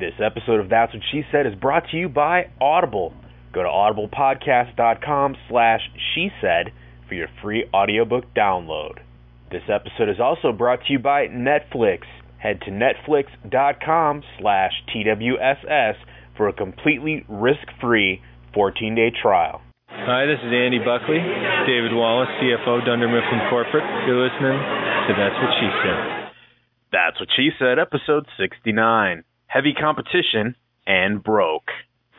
This episode of That's What She Said is brought to you by Audible. Go to audiblepodcast.com slash she said for your free audiobook download. This episode is also brought to you by Netflix. Head to netflix.com slash TWSS for a completely risk-free 14-day trial. Hi, this is Andy Buckley, David Wallace, CFO, Dunder Mifflin Corporate. You're listening to That's What She Said. That's What She Said, episode 69. Heavy competition and broke.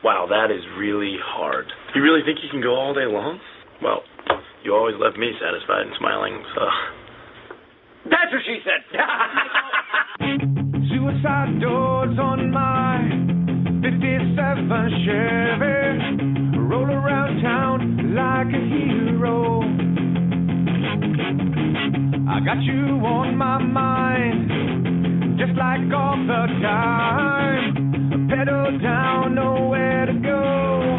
Wow, that is really hard. You really think you can go all day long? Well, you always left me satisfied and smiling, so. That's what she said! Suicide doors on my 57 Chevy. Roll around town like a hero. I got you on my mind, just like all the time. Pedal down, nowhere to go.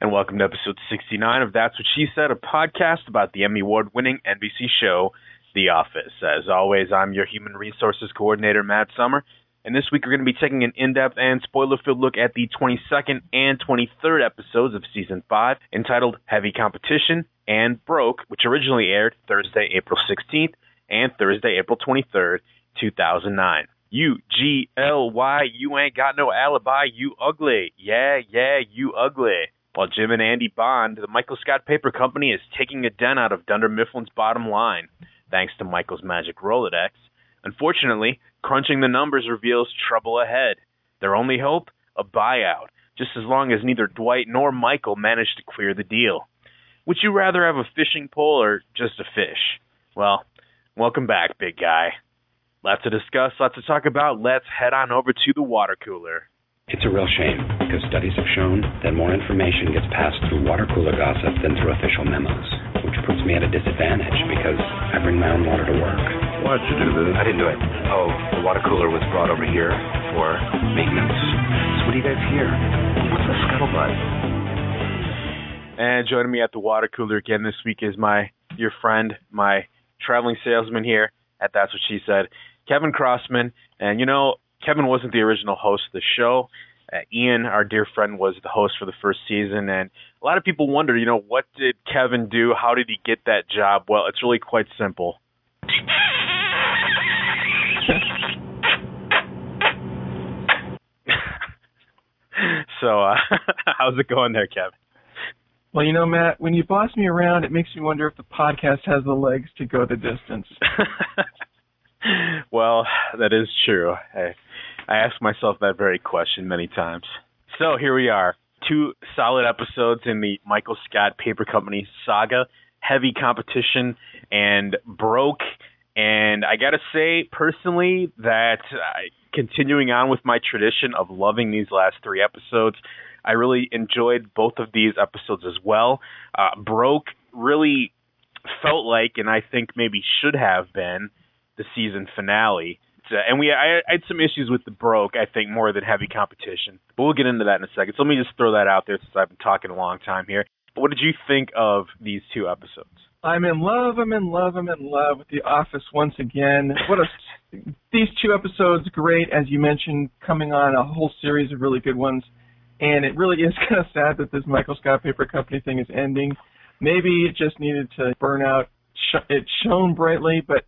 And welcome to episode 69 of That's What She Said, a podcast about the Emmy Award winning NBC show, The Office. As always, I'm your human resources coordinator, Matt Summer. And this week we're going to be taking an in depth and spoiler filled look at the 22nd and 23rd episodes of season 5, entitled Heavy Competition and Broke, which originally aired Thursday, April 16th and Thursday, April 23rd, 2009. U G L Y, you ain't got no alibi, you ugly. Yeah, yeah, you ugly. While Jim and Andy bond, the Michael Scott Paper Company is taking a dent out of Dunder Mifflin's bottom line, thanks to Michael's magic Rolodex. Unfortunately, crunching the numbers reveals trouble ahead. Their only hope? A buyout, just as long as neither Dwight nor Michael manage to clear the deal. Would you rather have a fishing pole or just a fish? Well, welcome back, big guy. Lots to discuss, lots to talk about. Let's head on over to the water cooler. It's a real shame because studies have shown that more information gets passed through water cooler gossip than through official memos, which puts me at a disadvantage because I bring my own water to work. Why'd you do this? I didn't do it. Oh, the water cooler was brought over here for maintenance. So what do you guys hear? What's the scuttlebutt? And joining me at the water cooler again this week is my your friend, my traveling salesman here at That's What She Said, Kevin Crossman. And you know, Kevin wasn't the original host of the show. Uh, Ian, our dear friend, was the host for the first season, and a lot of people wonder, you know, what did Kevin do? How did he get that job? Well, it's really quite simple. So, uh, how's it going there, Kevin? Well, you know, Matt, when you boss me around, it makes me wonder if the podcast has the legs to go the distance. well, that is true. I, I ask myself that very question many times. So here we are, two solid episodes in the Michael Scott Paper Company saga, heavy competition, and broke. And I got to say, personally, that uh, continuing on with my tradition of loving these last three episodes, I really enjoyed both of these episodes as well. Uh, broke really felt like, and I think maybe should have been, the season finale. Uh, and we, I, I had some issues with the broke. I think more than heavy competition, but we'll get into that in a second. So let me just throw that out there since I've been talking a long time here. But what did you think of these two episodes? I'm in love. I'm in love. I'm in love with The Office once again. What a these two episodes great, as you mentioned, coming on a whole series of really good ones. And it really is kind of sad that this Michael Scott Paper Company thing is ending. Maybe it just needed to burn out. It shone brightly, but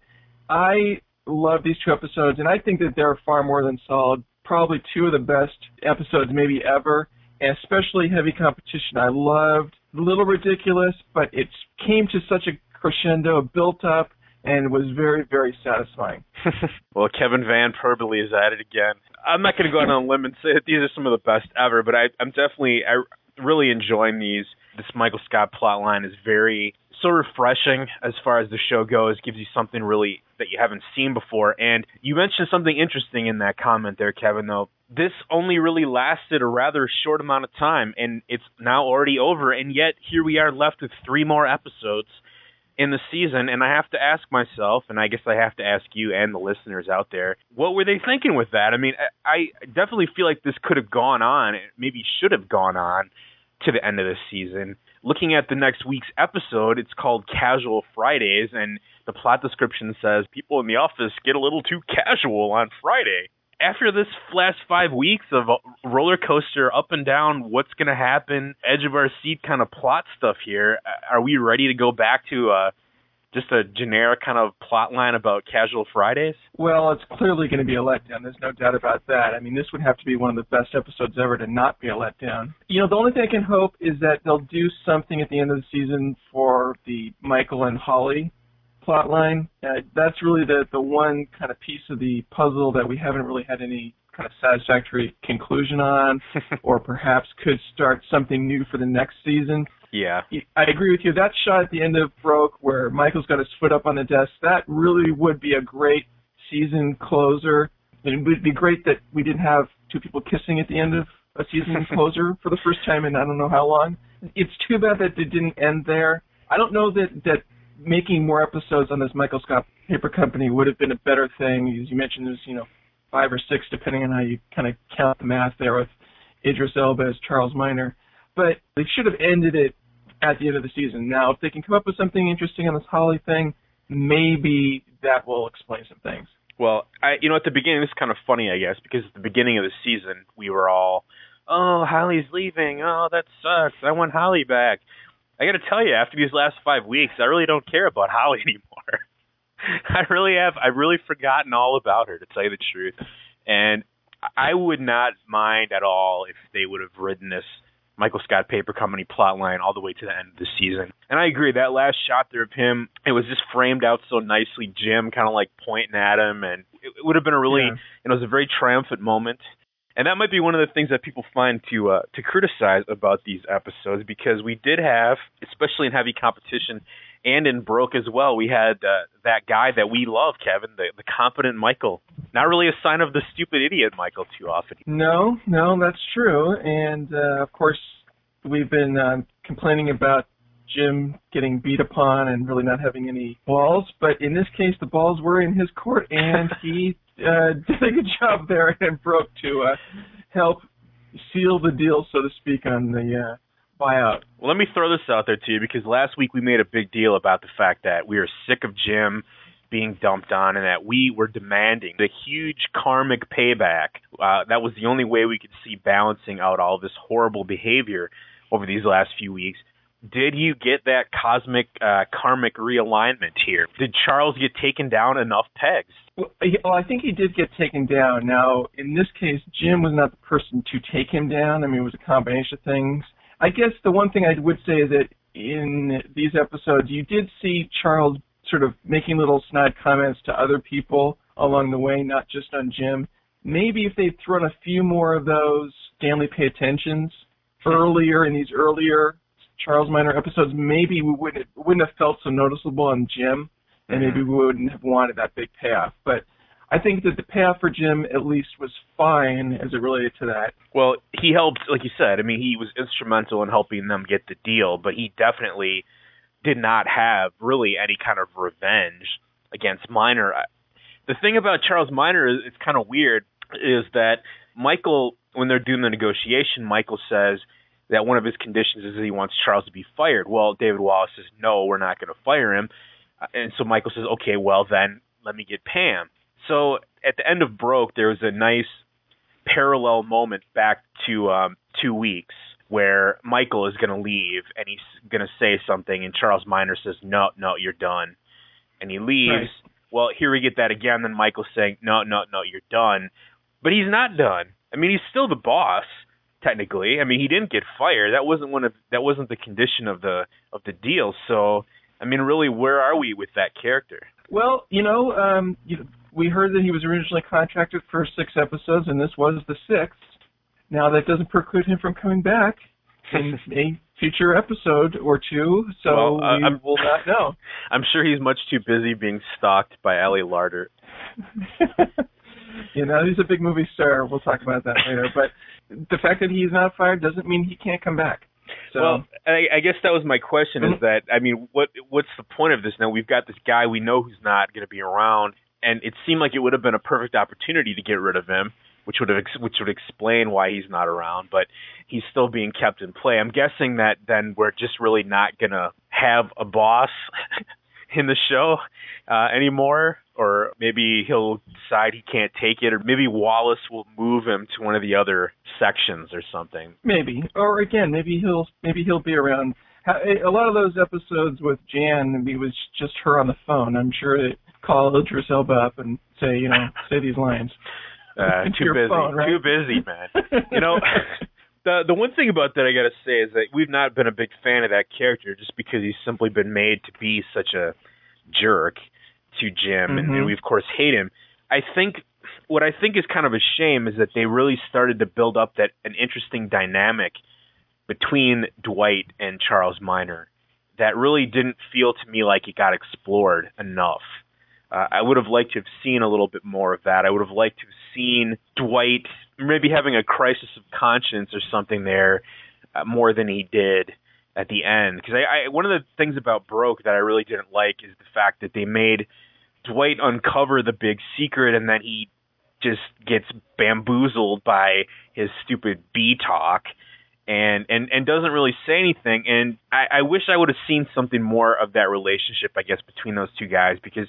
I love these two episodes, and I think that they're far more than solid. Probably two of the best episodes maybe ever, especially Heavy Competition. I loved a Little Ridiculous, but it came to such a crescendo, built up, and was very, very satisfying. well, Kevin Van Perbally is at it again. I'm not going to go out on a limb and say that these are some of the best ever, but I, I'm definitely I really enjoying these. This Michael Scott plot line is very so refreshing as far as the show goes. Gives you something really that you haven't seen before. And you mentioned something interesting in that comment there, Kevin. Though this only really lasted a rather short amount of time, and it's now already over. And yet here we are left with three more episodes in the season. And I have to ask myself, and I guess I have to ask you and the listeners out there, what were they thinking with that? I mean, I, definitely feel like this could have gone on, maybe should have gone on to the end of the season. Looking at the next week's episode, it's called Casual Fridays, and the plot description says people in the office get a little too casual on Friday. After this last five weeks of roller coaster up and down, what's going to happen, edge of our seat kind of plot stuff here, are we ready to go back to uh, just a generic kind of plot line about casual Fridays? Well, it's clearly going to be a letdown. There's no doubt about that. I mean, this would have to be one of the best episodes ever to not be a letdown. You know, the only thing I can hope is that they'll do something at the end of the season for the Michael and Holly plot line. Uh, that's really the the one kind of piece of the puzzle that we haven't really had any kind of satisfactory conclusion on, or perhaps could start something new for the next season. Yeah. I agree with you. That shot at the end of Broke where Michael's got his foot up on the desk, that really would be a great season closer. It would be great that we didn't have two people kissing at the end of a season closer for the first time in I don't know how long. It's too bad that it didn't end there. I don't know that that making more episodes on this Michael Scott Paper Company would have been a better thing. As you mentioned, there's you know five or six depending on how you kind of count the math there with Idris Elba as Charles Miner. But they should have ended it at the end of the season. Now, if they can come up with something interesting on this Holly thing, maybe that will explain some things. Well, I you know at the beginning this is kind of funny I guess because at the beginning of the season we were all, oh Holly's leaving, oh that sucks, I want Holly back. I got to tell you, after these last five weeks, I really don't care about Holly anymore. I really have. I've really forgotten all about her, to tell you the truth. And I would not mind at all if they would have written this Michael Scott Paper Company plotline all the way to the end of the season. And I agree that last shot there of him, it was just framed out so nicely. Jim kind of like pointing at him, and it, it would have been a really, yeah. you know, it was a very triumphant moment. And that might be one of the things that people find to uh, to criticize about these episodes because we did have, especially in heavy competition and in Broke as well, we had uh, that guy that we love, Kevin, the the confident Michael. Not really a sign of the stupid idiot Michael too often. No, no, that's true. And uh, of course, we've been uh, complaining about Jim getting beat upon and really not having any balls. But in this case, the balls were in his court, and he uh, did a good job there and broke to uh, help seal the deal, so to speak, on the uh, buyout. Well, let me throw this out there to you because last week we made a big deal about the fact that we are sick of Jim being dumped on and that we were demanding the huge karmic payback. Uh, that was the only way we could see balancing out all this horrible behavior over these last few weeks. Did you get that cosmic uh, karmic realignment here? Did Charles get taken down enough pegs? Well, well, I think he did get taken down. Now, in this case, Jim was not the person to take him down. I mean, it was a combination of things. I guess the one thing I would say is that in these episodes, you did see Charles sort of making little snide comments to other people along the way, not just on Jim. Maybe if they'd thrown a few more of those Stanley pay attentions earlier in these earlier Charles Miner episodes, maybe we wouldn't wouldn't have felt so noticeable on Jim, and maybe we wouldn't have wanted that big payoff. But I think that the payoff for Jim at least was fine as it related to that. Well, he helped, like you said. I mean, he was instrumental in helping them get the deal, but he definitely did not have really any kind of revenge against Miner. The thing about Charles Miner is it's kind of weird is that Michael, when they're doing the negotiation, Michael says that one of his conditions is that he wants Charles to be fired. Well, David Wallace says, no, we're not going to fire him. And so Michael says, okay, well, then let me get Pam. So at the end of Broke, there was a nice parallel moment back to um, two weeks where Michael is going to leave and he's going to say something, and Charles Miner says, no, no, you're done. And he leaves. Right. Well, here we get that again. Then Michael's saying, no, no, no, you're done. But he's not done. I mean, he's still the boss technically. I mean, he didn't get fired. That wasn't one of that wasn't the condition of the of the deal. So, I mean, really, where are we with that character? Well, you know, um, you, we heard that he was originally contracted for six episodes, and this was the sixth. Now, that doesn't preclude him from coming back in a future episode or two, so well, uh, we I'm, will not know. I'm sure he's much too busy being stalked by Ali Larter. you know, he's a big movie star. We'll talk about that later. But the fact that he's not fired doesn't mean he can't come back. So, well, I, I guess that was my question: is mm-hmm. that I mean, what what's the point of this? Now we've got this guy we know who's not going to be around, and it seemed like it would have been a perfect opportunity to get rid of him, which would have ex- which would explain why he's not around. But he's still being kept in play. I'm guessing that then we're just really not to have a boss in the show uh, anymore, or maybe he'll decide he can't take it, or maybe Wallace will move him to one of the other sections or something. Maybe, or again, maybe he'll maybe he'll be around. A lot of those episodes with Jan, it was just her on the phone. I'm sure that call Idris Elba up and say, you know, say these lines. Uh, too busy, phone, right? too busy, man. you know, the the one thing about that I got to say is that we've not been a big fan of that character just because he's simply been made to be such a jerk to Jim, and, and Mhm. we of course hate him. I think what I think is kind of a shame is that they really started to build up that an interesting dynamic between Dwight and Charles Miner that really didn't feel to me like it got explored enough. Uh, I would have liked to have seen a little bit more of that. I would have liked to have seen Dwight maybe having a crisis of conscience or something there uh, more than he did at the end. Because I, I, one of the things about Broke that I really didn't like is the fact that they made Dwight uncover the big secret and then he just gets bamboozled by his stupid B talk and and and doesn't really say anything. And I, I wish I would have seen something more of that relationship, I guess, between those two guys because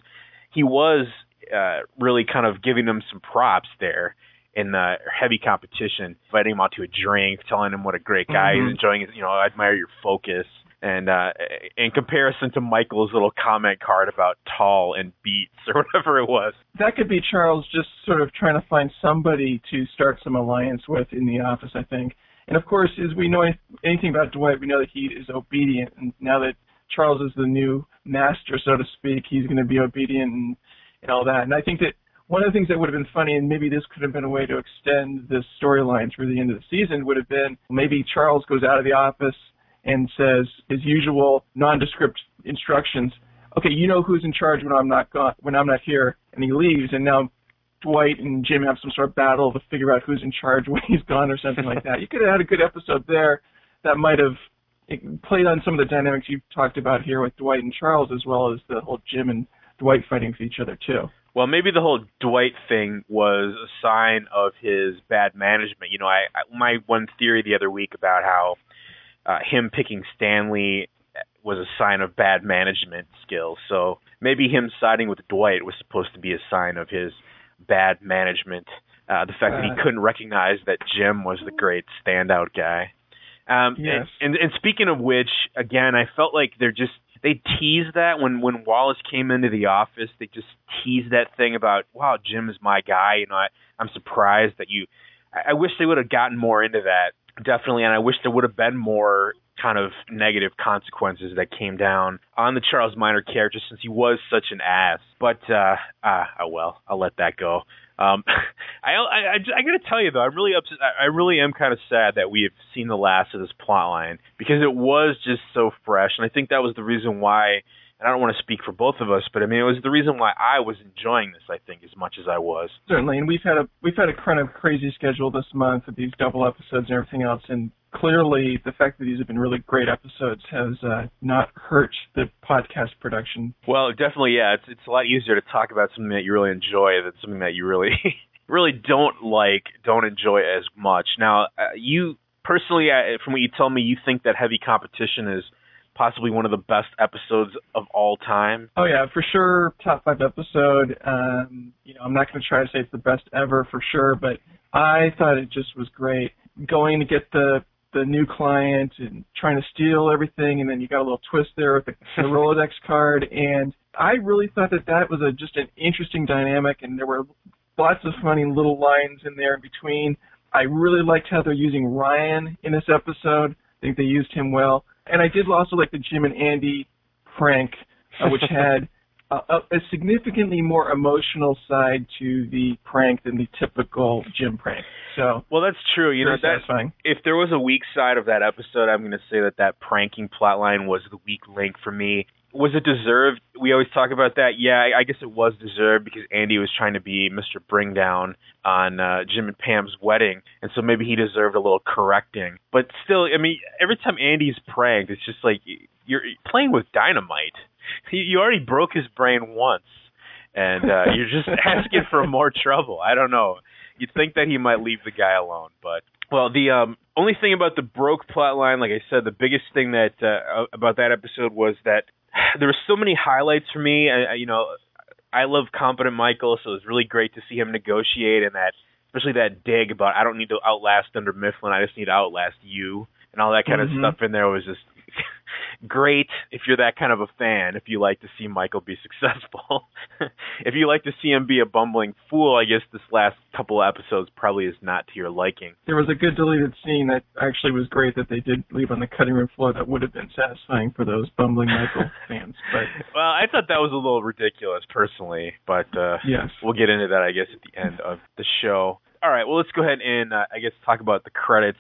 he was uh, really kind of giving them some props there in the heavy competition, inviting him out to a drink, telling him what a great guy Mhm. he's enjoying. His, you know, I admire your focus. And uh, in comparison to Michael's little comment card about tall and beats or whatever it was, That could be Charles just sort of trying to find somebody to start some alliance with in the office, I think. And of course, as we know anything about Dwight, we know that he is obedient. And now that Charles is the new master, so to speak, he's going to be obedient and, and all that. And I think that one of the things that would have been funny, and maybe this could have been a way to extend this storyline through the end of the season, would have been maybe Charles goes out of the office and says his usual nondescript instructions. Okay, you know who's in charge when I'm not gone, when I'm not here, and he leaves, and now Dwight and Jim have some sort of battle to figure out who's in charge when he's gone or something like that. You could have had a good episode there that might have it played on some of the dynamics you've talked about here with Dwight and Charles, as well as the whole Jim and Dwight fighting for each other too. Well, maybe the whole Dwight thing was a sign of his bad management. You know, I, I my one theory the other week about how uh, him picking Stanley was a sign of bad management skills. So maybe him siding with Dwight was supposed to be a sign of his bad management. Uh, the fact that he Uh, couldn't recognize that Jim was the great standout guy. Um, Yes. and, and and speaking of which, again, I felt like they're just they teased that when when Wallace came into the office. They just teased that thing about wow, Jim is my guy. You know, I, I'm surprised that you. I, I wish they would have gotten more into that definitely, and I wish there would have been more kind of negative consequences that came down on the Charles Miner character since he was such an ass. But uh, ah, oh well, I'll let that go. Um, I, I, I, I got to tell you though, I'm really upset. I I really am kind of sad that we have seen the last of this plot line because it was just so fresh, and I think that was the reason why. And I don't want to speak for both of us, but I mean, it was the reason why I was enjoying this. I think as much as I was. Certainly, and we've had a we've had a kind of crazy schedule this month with these double episodes and everything else, and clearly the fact that these have been really great episodes has uh, not hurt the podcast production. Well, definitely, yeah. It's it's a lot easier to talk about something that you really enjoy than something that you really really don't like, don't enjoy as much. Now, uh, you personally, uh, from what you tell me, you think that Heavy Competition is possibly one of the best episodes of all time. Oh yeah, for sure, top five episode. Um, you know, I'm not going to try to say it's the best ever for sure, but I thought it just was great. Going to get the the new client and trying to steal everything, and then you got a little twist there with the, the Rolodex card, and I really thought that that was a just an interesting dynamic, and there were lots of funny little lines in there in between. I really liked how they're using Ryan in this episode. I think they used him well, and I did also like the Jim and Andy prank, uh, which had a, a, significantly more emotional side to the prank than the typical Jim prank. So Well, that's true. You know, very that if there was a weak side of that episode, I'm going to say that that pranking plotline was the weak link for me. Was it deserved? We always talk about that. Yeah, I, I guess it was deserved because Andy was trying to be Mr. Bring Down on uh, Jim and Pam's wedding, and so maybe he deserved a little correcting. But still, I mean, every time Andy's pranked, it's just like you're playing with dynamite. You, you already broke his brain once, and uh, you're just asking for more trouble. I don't know. You'd think that he might leave the guy alone, but well, the um, only thing about the broke plot line, like I said, the biggest thing that uh, about that episode was that there were so many highlights for me. I, you know, I love competent Michael, so it was really great to see him negotiate and that, especially that dig about I don't need to outlast Dunder Mifflin, I just need to outlast you, and all that kind Mhm. of stuff in there was just great if you're that kind of a fan. If you like to see Michael be successful, if you like to see him be a bumbling fool, I guess this last couple of episodes probably is not to your liking. There was a good deleted scene that actually was great that they did leave on the cutting room floor that would have been satisfying for those bumbling Michael fans. But Well, I thought that was a little ridiculous personally, but uh yes, we'll get into that I guess at the end of the show. All right, well let's go ahead and uh, I guess talk about the credits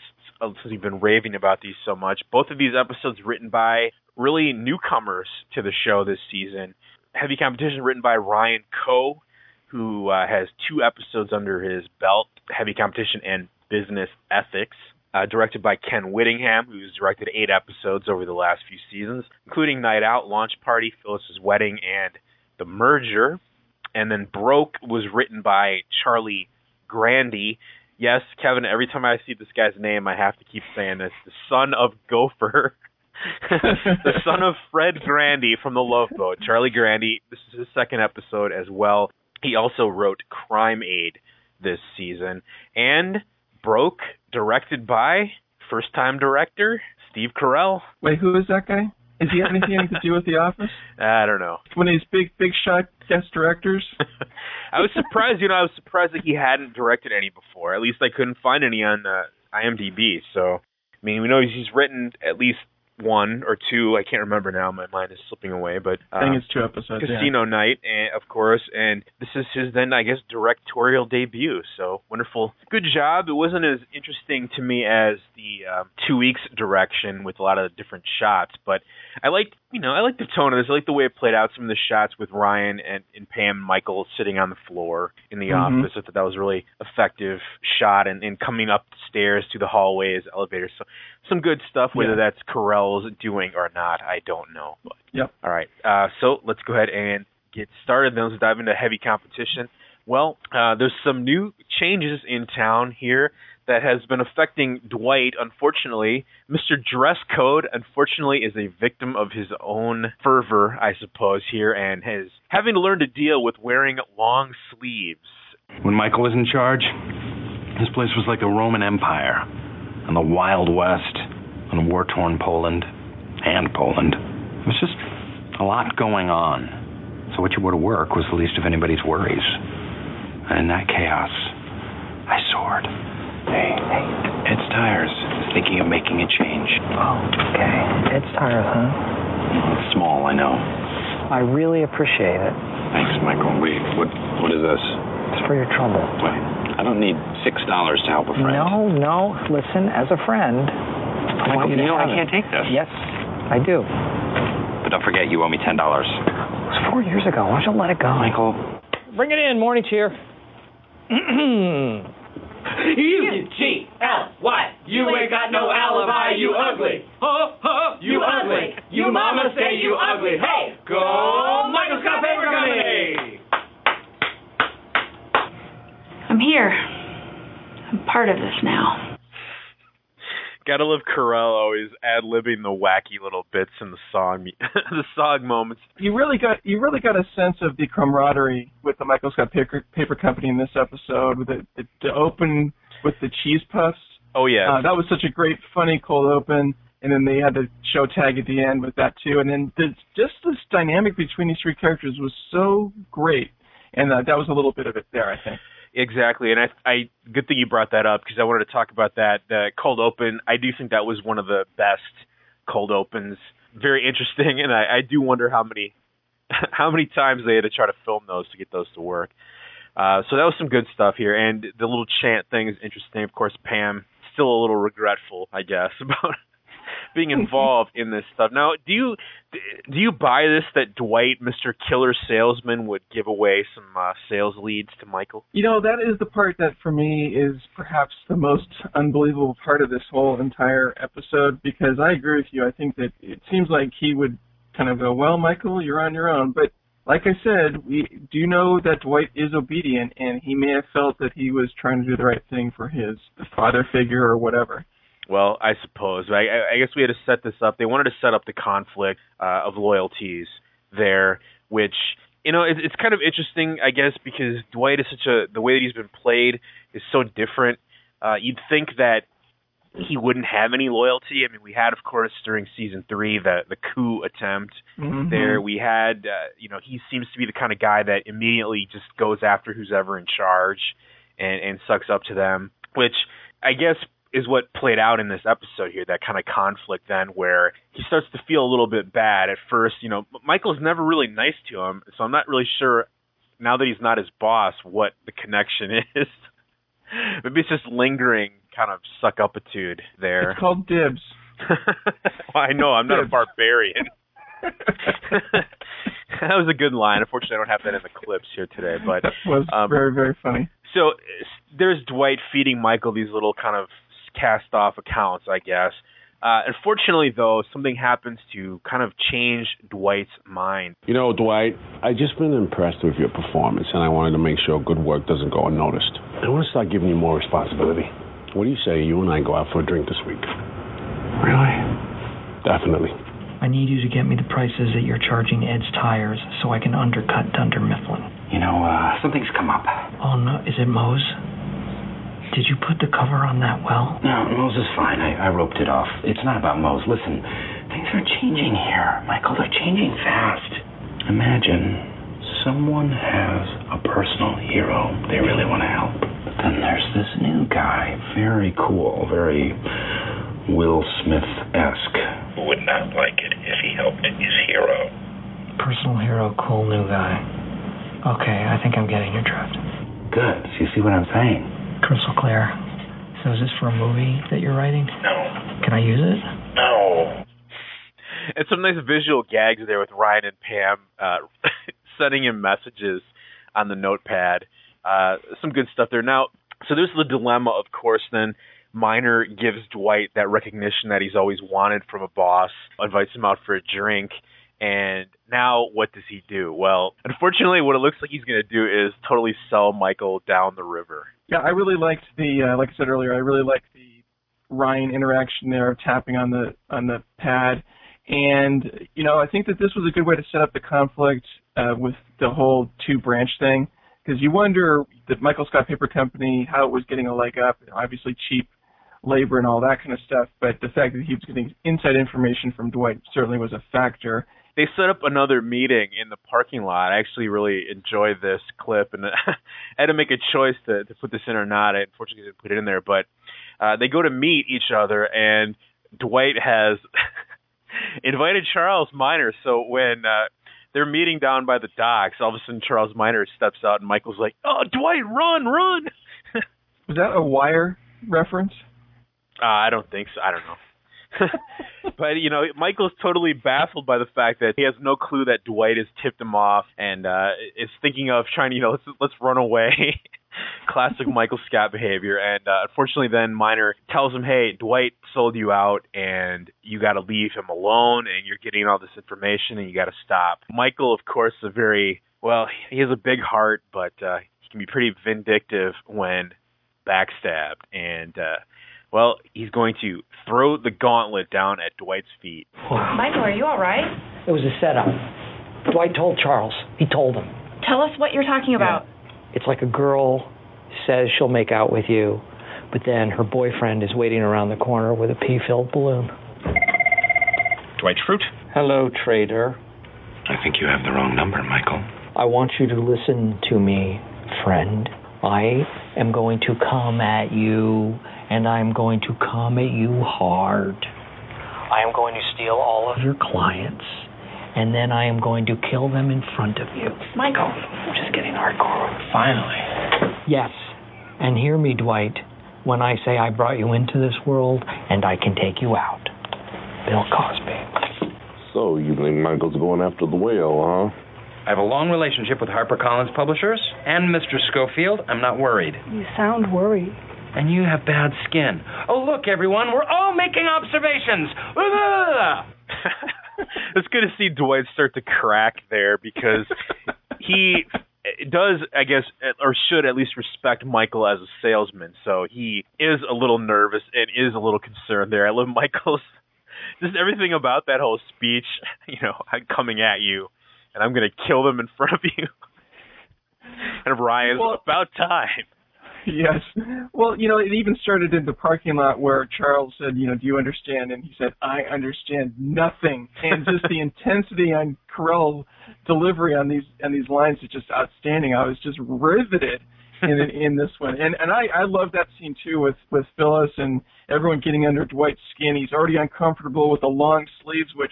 we've been raving about these so much. Both of these episodes written by really newcomers to the show this season. Heavy Competition written by Ryan Koh, who uh, has two episodes under his belt, Heavy Competition and Business Ethics. Uh, directed by Ken Whittingham, who's directed eight episodes over the last few seasons, including Night Out, Launch Party, Phyllis's Wedding, and The Merger. And then Broke was written by Charlie Grandy. Yes, Kevin, every time I see this guy's name, I have to keep saying this. The son of Gopher. the son of Fred Grandy from The Love Boat. Charlie Grandy. This is his second episode as well. He also wrote Crime Aid this season. And Broke, directed by first time director Steve Carell. wait, who is that guy? Is he have anything to do with The Office? I don't know. One of these big, big shot guest directors. I was surprised, you know, I was surprised that he hadn't directed any before. At least I couldn't find any on uh, IMDb. So, I mean, we know he's written at least one or two. I can't remember now. My mind is slipping away. But uh, I think it's two episodes. yeah. Casino Night, and, of course, and this is his then, I guess, directorial debut. So wonderful, good job. It wasn't as interesting to me as the um, two weeks direction with a lot of different shots, but I liked, you know, I liked the tone of this. I liked the way it played out. Some of the shots with Ryan and, and Pam Michael sitting on the floor in the Mhm. office. I thought that was a really effective shot, and, and coming up the stairs to the hallways, elevators. So some good stuff. Whether Yeah. that's Carell's doing or not, I don't know. But Yep. all right. Uh, so let's go ahead and get started. Then let's dive into heavy competition. Well, uh, there's some new changes in town here that has been affecting Dwight. Unfortunately, Mr. Dress Code, unfortunately, is a victim of his own fervor, I suppose, here, and has having to learn to deal with wearing long sleeves. When Michael was in charge, this place was like the Roman Empire and the Wild West and war torn Poland and Poland. It was just a lot going on. So what you wore to work was the least of anybody's worries. And in that chaos, I soared. Hey, hey, it's Tires. is thinking of making a change. Oh, okay. It's tires, huh? It's small, I know. I really appreciate it. Thanks, Michael. Wait, what? What is this? It's for your trouble. Wait, I don't need six dollars to help a friend. No, no. Listen, as a friend, I want you to you know I can't it. take this. Yes, I do. But don't forget, you owe me ten dollars. It was four years ago. Why don't you let it go? Michael. Bring it in, morning cheer. E-G-L-Y. You ain't got no alibi, you ugly. Huh, huh, you ugly. You mama say you ugly. Hey, go Michael Scott Paper Company. I'm here. I'm part of this now. Gotta love Carell always ad libbing the wacky little bits in the song, the song moments. you really got you really got a sense of the camaraderie with the Michael Scott Paper, Paper Company in this episode with the, the, the open with the cheese puffs. Oh yeah, Uh, that was such a great, funny cold open, and then they had the show tag at the end with that too. And then the, just this dynamic between these three characters was so great, and uh, that was a little bit of it there, I think. Exactly, and I, I good thing you brought that up because I wanted to talk about that. The cold open, I do think that was one of the best cold opens. Very interesting, and I, I do wonder how many how many times they had to try to film those to get those to work. Uh, so that was some good stuff here, and the little chant thing is interesting. Of course, Pam still a little regretful, I guess, about being involved in this stuff. Now, do you do you buy this that Dwight, Mr. Killer Salesman, would give away some uh, sales leads to Michael? You know, that is the part that for me is perhaps the most unbelievable part of this whole entire episode because I agree with you. I think that it seems like he would kind of go, well, Michael, you're on your own. But like I said, we do know that Dwight is obedient and he may have felt that he was trying to do the right thing for his father figure or whatever. Well, I suppose. I, I guess we had to set this up. They wanted to set up the conflict uh, of loyalties there, which you know it, it's kind of interesting, I guess, because Dwight is such a the way that he's been played is so different. Uh, you'd think that he wouldn't have any loyalty. I mean, we had, of course, during season three the the coup attempt. Mhm. There, we had, uh, you know, he seems to be the kind of guy that immediately just goes after who's ever in charge and and sucks up to them, which I guess is what played out in this episode here. That kind of conflict then, where he starts to feel a little bit bad at first. You know, Michael's never really nice to him, so I'm not really sure now that he's not his boss what the connection is. Maybe it's just lingering kind of suck upitude there. It's called dibs. well, I know I'm not a barbarian. that was a good line. Unfortunately, I don't have that in the clips here today, but That was um, very, very funny. so there's Dwight feeding Michael these little kind of cast off accounts, I guess. Uh, unfortunately, though, something happens to kind of change Dwight's mind. You know, Dwight, I just been impressed with your performance, and I wanted to make sure good work doesn't go unnoticed. I want to start giving you more responsibility. What do you say you and I go out for a drink this week? Really? Definitely. I need you to get me the prices that you're charging Ed's tires so I can undercut Dunder Mifflin. You know, uh, something's come up. Oh no, is it Mose? Did you put the cover on that well? No, Mose is fine. I, I roped it off. It's not about Mose. Listen, things are changing here, Michael. They're changing fast. Imagine someone has a personal hero they really want to help. But then there's this new guy, very cool, very Will Smith esque. Who would not like it if he helped his hero? Personal hero, cool new guy. Okay, I think I'm getting your drift. Good. So you see what I'm saying? Crystal clear. So is this for a movie that you're writing? No. Can I use it? No. and some nice visual gags there with Ryan and Pam uh, sending him messages on the notepad. Uh, some good stuff there. Now, so there's the dilemma, of course. Then Miner gives Dwight that recognition that he's always wanted from a boss, invites him out for a drink, and now what does he do? Well, unfortunately, what it looks like he's going to do is totally sell Michael down the river. Yeah, I really liked the uh, like I said earlier, I really liked the Ryan interaction there of tapping on the on the pad. And you know, I think that this was a good way to set up the conflict uh, with the whole two branch thing because you wonder that Michael Scott Paper Company how it was getting a leg up, obviously cheap labor and all that kind of stuff, but the fact that he was getting inside information from Dwight certainly was a factor. They set up another meeting in the parking lot. I actually really enjoyed this clip, and I had to make a choice to, to put this in or not. I unfortunately didn't put it in there, but uh, they go to meet each other, and Dwight has invited Charles Miner. So when uh, they're meeting down by the docks, all of a sudden Charles Miner steps out, and Michael's like, "Oh, Dwight, run, run!" Was that a wire reference? Uh, I don't think so. I don't know. but you know, Michael's totally baffled by the fact that he has no clue that Dwight has tipped him off and uh is thinking of trying to, you know, let's let's run away. Classic Michael Scott behavior. And uh, unfortunately, then Miner tells him, "Hey, Dwight sold you out, and you got to leave him alone, and you're getting all this information, and you got to stop." Michael, of course, is a very well. He has a big heart, but uh, he can be pretty vindictive when backstabbed, and uh, well, he's going to throw the gauntlet down at Dwight's feet. Michael, are you all right? It was a setup. Dwight told Charles. He told him. Tell us what you're talking about. It's like a girl says she'll make out with you, but then her boyfriend is waiting around the corner with a pea-filled balloon. Dwight Schrute. Hello, trader. I think you have the wrong number, Michael. I want you to listen to me, friend. I am going to come at you, and I'm going to come at you hard. I am going to steal all of your clients, and then I am going to kill them in front of you. Michael. I'm just getting hardcore. Finally. Yes. And hear me, Dwight, when I say I brought you into this world and I can take you out. Bill Cosby. So, you think Michael's going after the whale, huh? I have a long relationship with HarperCollins Publishers and Mr. Schofield. I'm not worried. You sound worried. And you have bad skin. Oh, look, everyone, we're all making observations. It's good to see Dwight start to crack there because he does, I guess, or should at least respect Michael as a salesman. So he is a little nervous and is a little concerned there. I love Michael's just everything about that whole speech. You know, I'm coming at you, and I'm going to kill them in front of you. and Ryan's Well- about time. Yes. Well, you know, it even started in the parking lot where Charles said, you know, do you understand? And he said, I understand nothing. And just the intensity on Carell's delivery on these on these lines is just outstanding. I was just riveted in in this one. And and I I love that scene too with with Phyllis and everyone getting under Dwight's skin. He's already uncomfortable with the long sleeves, which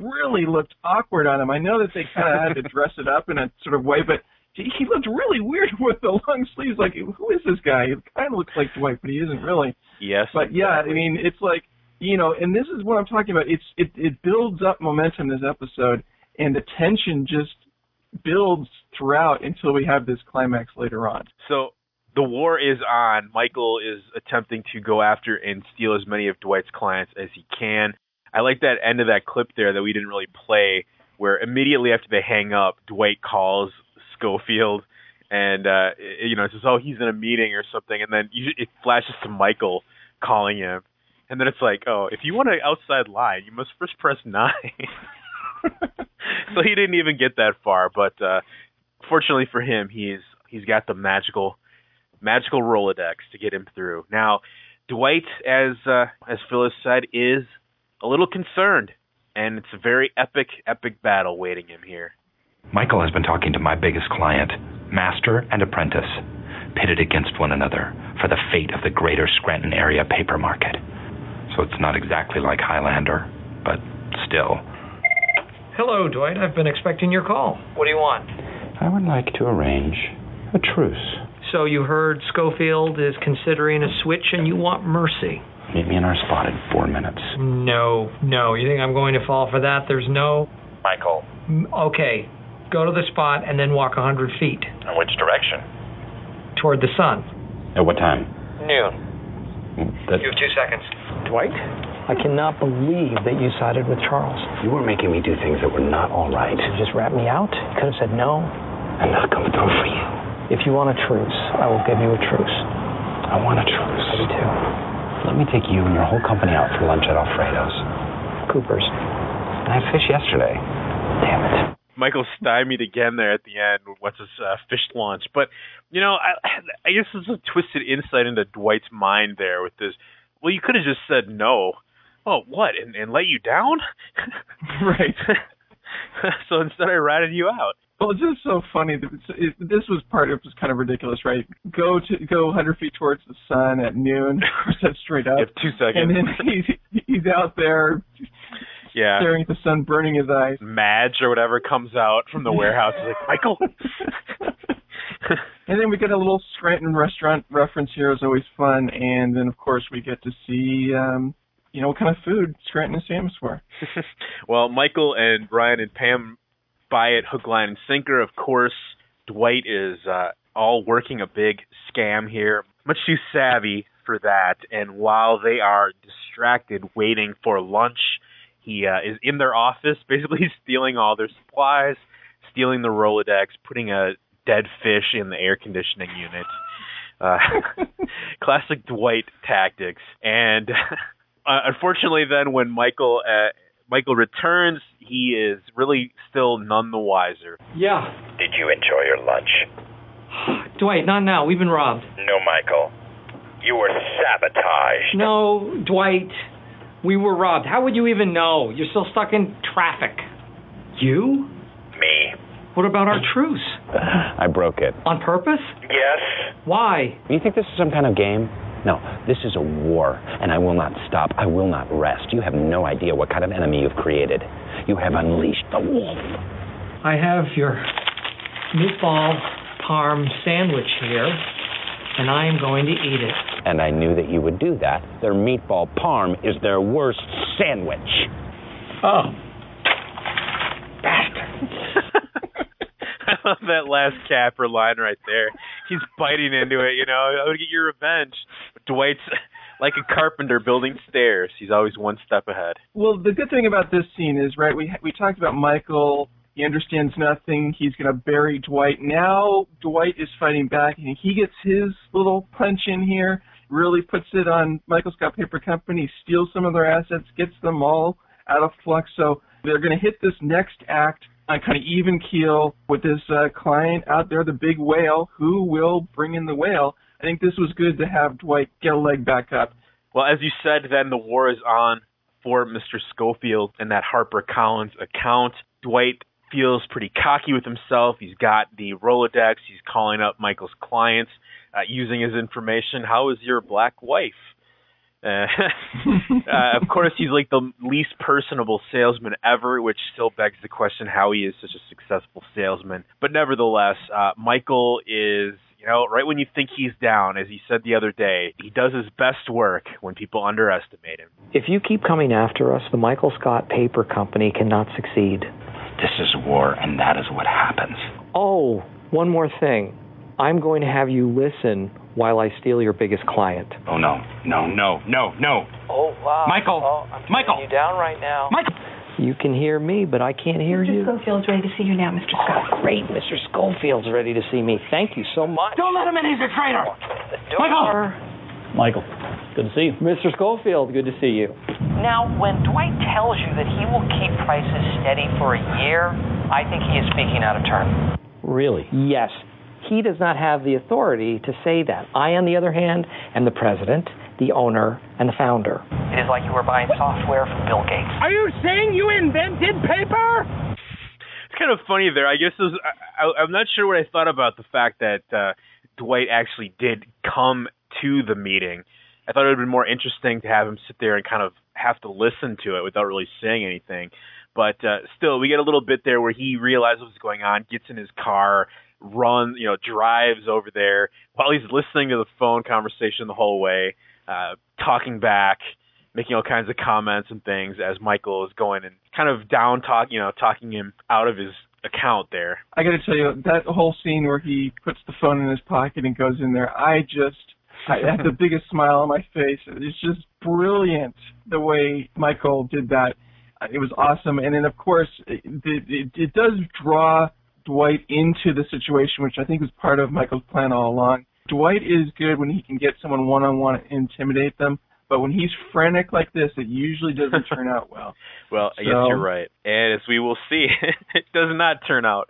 really looked awkward on him. I know that they kind of had to dress it up in a sort of way, but he he looked really weird with the long sleeves. Like, who is this guy? He kind of looks like Dwight, but he isn't really. Yes. But yeah, I mean, it's like you know, and this is what I'm talking about. It's it it builds up momentum this episode, and the tension just builds throughout until we have this climax later on. So the war is on. Michael is attempting to go after and steal as many of Dwight's clients as he can. I like that end of that clip there that we didn't really play, where immediately after they hang up, Dwight calls Schofield and uh you know it says, "Oh, he's in a meeting or something," and then you, it flashes to Michael calling him, and then it's like, "Oh, if you want an outside line, you must first press nine. so he didn't even get that far, but uh fortunately for him, he's he's got the magical magical Rolodex to get him through. Now, Dwight, as uh, as Phyllis said, is a little concerned, and it's a very epic, epic battle waiting him here. Michael has been talking to my biggest client, master and apprentice, pitted against one another for the fate of the greater Scranton area paper market. So it's not exactly like Highlander, but still. Hello, Dwight. I've been expecting your call. What do you want? I would like to arrange a truce. So you heard Schofield is considering a switch and you want mercy. Meet me in our spot in four minutes. No, no. You think I'm going to fall for that? There's no. Michael, Okay, go to the spot and then walk a hundred feet in which direction? toward the sun. At what time? Noon. That, You have two seconds. Dwight? I cannot believe that you sided with Charles. you were making me do things that were not all right. You just rat me out. You could have said no. I'm not come through for you. If you want a truce, I will give you a truce. I want a truce. I do too. Let me take you and your whole company out for lunch at Alfredo's. Cooper's. I had fish yesterday. Damn it. Michael stymied again there at the end. What's his uh, fish launch? But you know, I, I guess is a twisted insight into Dwight's mind there with this. Well, you could have just said no. Oh, what? And, and let you down? Right. so instead, I ratted you out. Well, it's just so funny that it's, it, this was part of it was kind of ridiculous, right? Go to go 100 feet towards the sun at noon. Course, that's straight up. You have two seconds. And then he's he's out there yeah. staring at the sun, burning his eyes. Madge or whatever comes out from the warehouse. He's like, Michael. And then we get a little Scranton restaurant reference here. Is always fun. And then of course we get to see, um, you know, what kind of food Scranton is famous for. well, Michael and Ryan and Pam buy it hook, line, and sinker. Of course, Dwight is uh, all working a big scam here, much too savvy for that. And while they are distracted waiting for lunch, he uh, is in their office, basically stealing all their supplies, stealing the Rolodex, putting a dead fish in the air conditioning unit. Uh, classic Dwight tactics. And uh, unfortunately, then when Michael uh, Michael returns, he is really still none the wiser. Yeah. Did you enjoy your lunch? Dwight, not now. We've been robbed. No, Michael. You were sabotaged. No, Dwight. We were robbed. How would you even know? You're still stuck in traffic. You? Me. What about our truce? I broke it. On purpose? Yes. Why? Do you think this is some kind of game? No, this is a war, and I will not stop. I will not rest. You have no idea what kind of enemy you've created. You have unleashed the wolf. I have your meatball parm sandwich here, and I am going to eat it. And I knew that you would do that. Their meatball parm is their worst sandwich. Oh. I love that last capper line right there. He's biting into it, you know. I would get your revenge. Dwight's like a carpenter building stairs. He's always one step ahead. Well, the good thing about this scene is, right? We we talked about Michael He understands nothing. He's going to bury Dwight. Now Dwight is fighting back, and he gets his little punch in here. Really puts it on Michael Scott Paper Company. Steals some of their assets, gets them all out of flux. So they're going to hit this next act on kind of even keel with this uh, client out there, the big whale. Who will bring in the whale? I think this was good to have Dwight get a leg back up. Well, as you said, then the war is on for Mr. Schofield and that Harper Collins account. Dwight feels pretty cocky with himself. He's got the Rolodex. He's calling up Michael's clients, uh, using his information. How is your black wife? Uh, uh, of course, he's like the least personable salesman ever, which still begs the question how he is such a successful salesman. But nevertheless, uh, Michael is, you know, right when you think he's down, as he said the other day, he does his best work when people underestimate him. If you keep coming after us, the Michael Scott Paper Company cannot succeed. This is war, and that is what happens. Oh, one more thing. I'm going to have you listen while I steal your biggest client. Oh, no. No, no, no, no. Oh, wow. Michael! Oh, I'm Michael! you down right now. Michael! You can hear me, but I can't hear Mr. you. Schofield's ready to see you now, Mr. Scott. Great, Mr. Schofield's ready to see me. Thank you so much. Don't let him in. He's a traitor. Michael! Michael, good to see you. Mr. Schofield, good to see you. Now, when Dwight tells you that he will keep prices steady for a year, I think he is speaking out of turn. Really? Yes. He does not have the authority to say that. I, on the other hand, am the president, the owner, and the founder. It is like you were buying software from Bill Gates. Are you saying you invented paper? It's kind of funny there. I guess was, I, I, I'm not sure what I thought about the fact that uh, Dwight actually did come to the meeting. I thought it would have been more interesting to have him sit there and kind of have to listen to it without really saying anything. But uh, still, we get a little bit there where he realizes what's going on, gets in his car, runs, you know, drives over there while he's listening to the phone conversation the whole way, uh, talking back, making all kinds of comments and things as Michael is going and kind of down talk, you know, talking him out of his account there. I got to tell you that whole scene where he puts the phone in his pocket and goes in there. I just I had the biggest smile on my face. It's just brilliant the way Michael did that. It was awesome, and then of course it, it, it does draw Dwight into the situation, which I think was part of Michael's plan all along. Dwight is good when he can get someone one on one and intimidate them, but when he's frantic like this, it usually doesn't turn out well. Well, I guess you're right. And as we will see, it does not turn out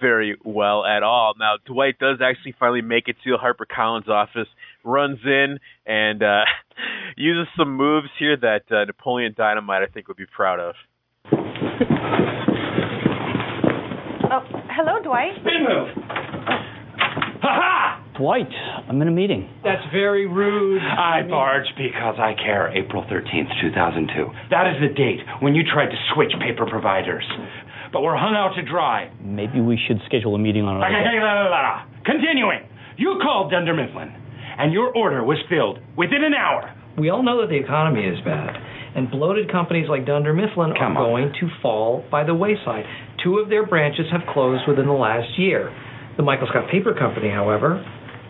very well at all. Now, Dwight does actually finally make it to Harper Collins' office, runs in, and uh, uses some moves here that uh, Napoleon Dynamite, I think, would be proud of. Oh, hello, Dwight. Spin move. Ha ha! Dwight, I'm in a meeting. That's very rude. I barge because I care. April 13th, 2002. That is the date when you tried to switch paper providers. But we're hung out to dry. Maybe we should schedule a meeting on Okay, another okay, la, la, la, la. Continuing. You called Dunder Mifflin, and your order was filled within an hour. We all know that the economy is bad, and bloated companies like Dunder Mifflin Come are on. going to fall by the wayside. Two of their branches have closed within the last year. The Michael Scott Paper Company, however,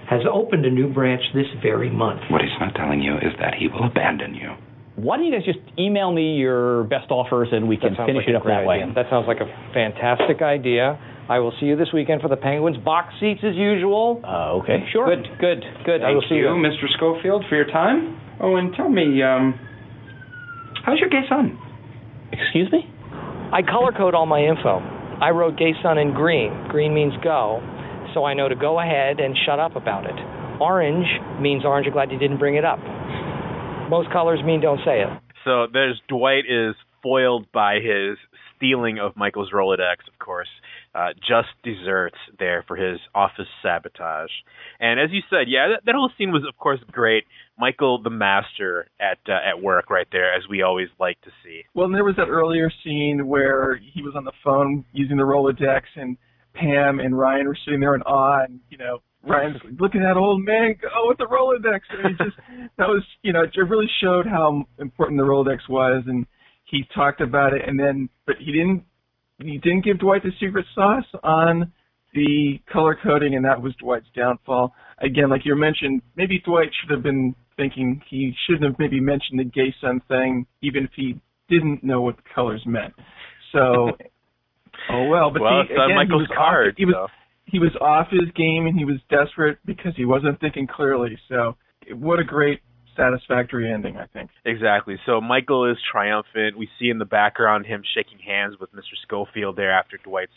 has opened a new branch this very month. What he's not telling you is that he will abandon you. Why don't you guys just email me your best offers and we can finish like it up that way? idea. That sounds like a fantastic idea. I will see you this weekend for the Penguins box seats as usual. Uh, okay, sure. Good, good, good. I will see you, you. Mr. Schofield, for your time. Oh, and tell me, um, how's your gay son? Excuse me? I color code all my info. I wrote gay son in green. Green means go, so I know to go ahead and shut up about it. Orange means orange. I'm glad you didn't bring it up. Most colors mean don't say it. So there's Dwight is foiled by his stealing of Michael's Rolodex, of course. Uh, just desserts there for his office sabotage. And as you said, yeah, that, that whole scene was, of course, great. Michael the master at uh, at work right there, as we always like to see. Well, and there was that earlier scene where he was on the phone using the Rolodex, and Pam and Ryan were sitting there in awe, and you know, Ryan's like, look at that old man go oh, with the Rolodex. And he just that was, you know, it really showed how important the Rolodex was, and he talked about it, and then, but he didn't, he didn't give Dwight the secret sauce on the color coding, and that was Dwight's downfall. Again, like you mentioned, maybe Dwight should have been thinking he shouldn't have maybe mentioned the gay son thing, even if he didn't know what the colors meant. So Oh well, but well, on again, Michael's he was card. Off, he was so. He was off his game and he was desperate because he wasn't thinking clearly. So, what a great satisfactory ending, I think. Exactly. So Michael is triumphant. We see in the background him shaking hands with Mr. Schofield there after Dwight's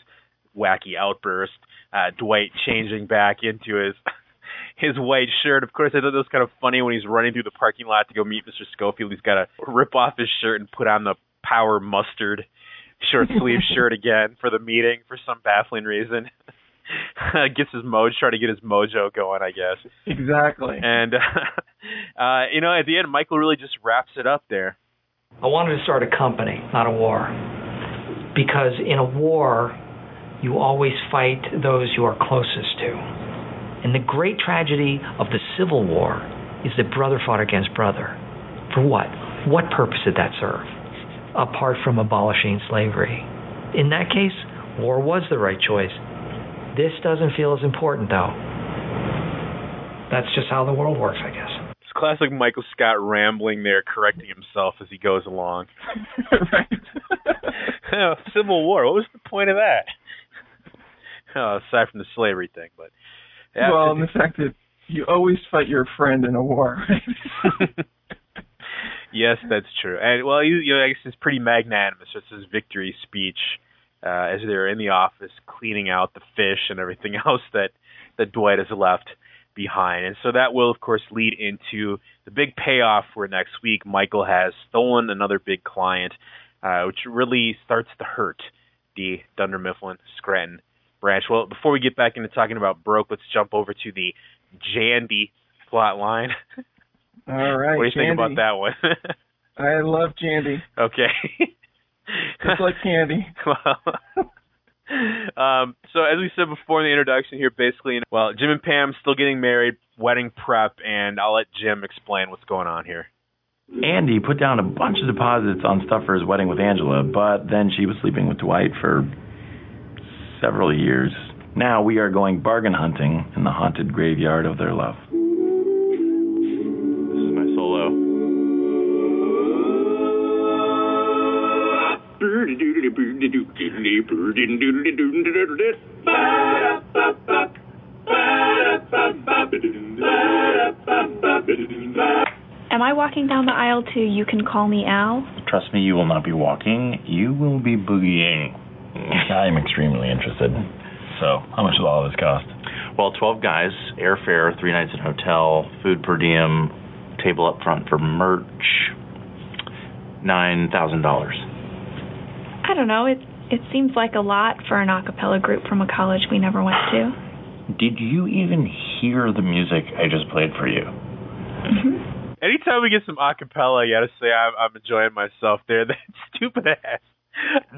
wacky outburst. Uh, Dwight changing back into his his white shirt. Of course, I thought that was kind of funny when he's running through the parking lot to go meet Mr. Schofield. He's got to rip off his shirt and put on the power mustard short sleeve shirt again for the meeting for some baffling reason. Gets his mojo, trying to get his mojo going, I guess. Exactly. And uh, uh, you know, at the end, Michael really just wraps it up there. I wanted to start a company, not a war. Because in a war, you always fight those you are closest to. And the great tragedy of the Civil War is that brother fought against brother. For what? What purpose did that serve? Apart from abolishing slavery. In that case, war was the right choice. This doesn't feel as important, though. That's just how the world works, I guess. It's classic Michael Scott rambling there, correcting himself as he goes along. right. Oh, Civil War. What was the point of that? Oh, aside from the slavery thing, but yeah, well, and the fact that you always fight your friend in a war. Right? yes, that's true. And well, you, you know, I guess it's pretty magnanimous. It's his victory speech uh, as they're in the office cleaning out the fish and everything else that that Dwight has left behind. And so that will, of course, lead into the big payoff where next week Michael has stolen another big client, uh, which really starts to hurt the Dunder Mifflin Scranton branch. Well, before we get back into talking about Broke, let's jump over to the Jandy plot line. All right. what do you Jandy. think about that one? I love Jandy. okay. Just like candy. well, um, so as we said before in the introduction here, basically, well, Jim and Pam still getting married, wedding prep, and I'll let Jim explain what's going on here. Andy put down a bunch of deposits on stuff for his wedding with Angela, but then she was sleeping with Dwight for several years. Now we are going bargain hunting in the haunted graveyard of their love. This is my solo. Am I walking down the aisle to You Can Call Me Al? Trust me, you will not be walking. You will be boogieing. I am extremely interested. So, how much will all this cost? Well, 12 guys, airfare, three nights in hotel, food per diem, table up front for merch, $9,000. I don't know. It it seems like a lot for an a cappella group from a college we never went to. Did you even hear the music I just played for you? Mm-hmm. Anytime we get some acapella, you gotta say I'm, I'm enjoying myself there. That stupid ass.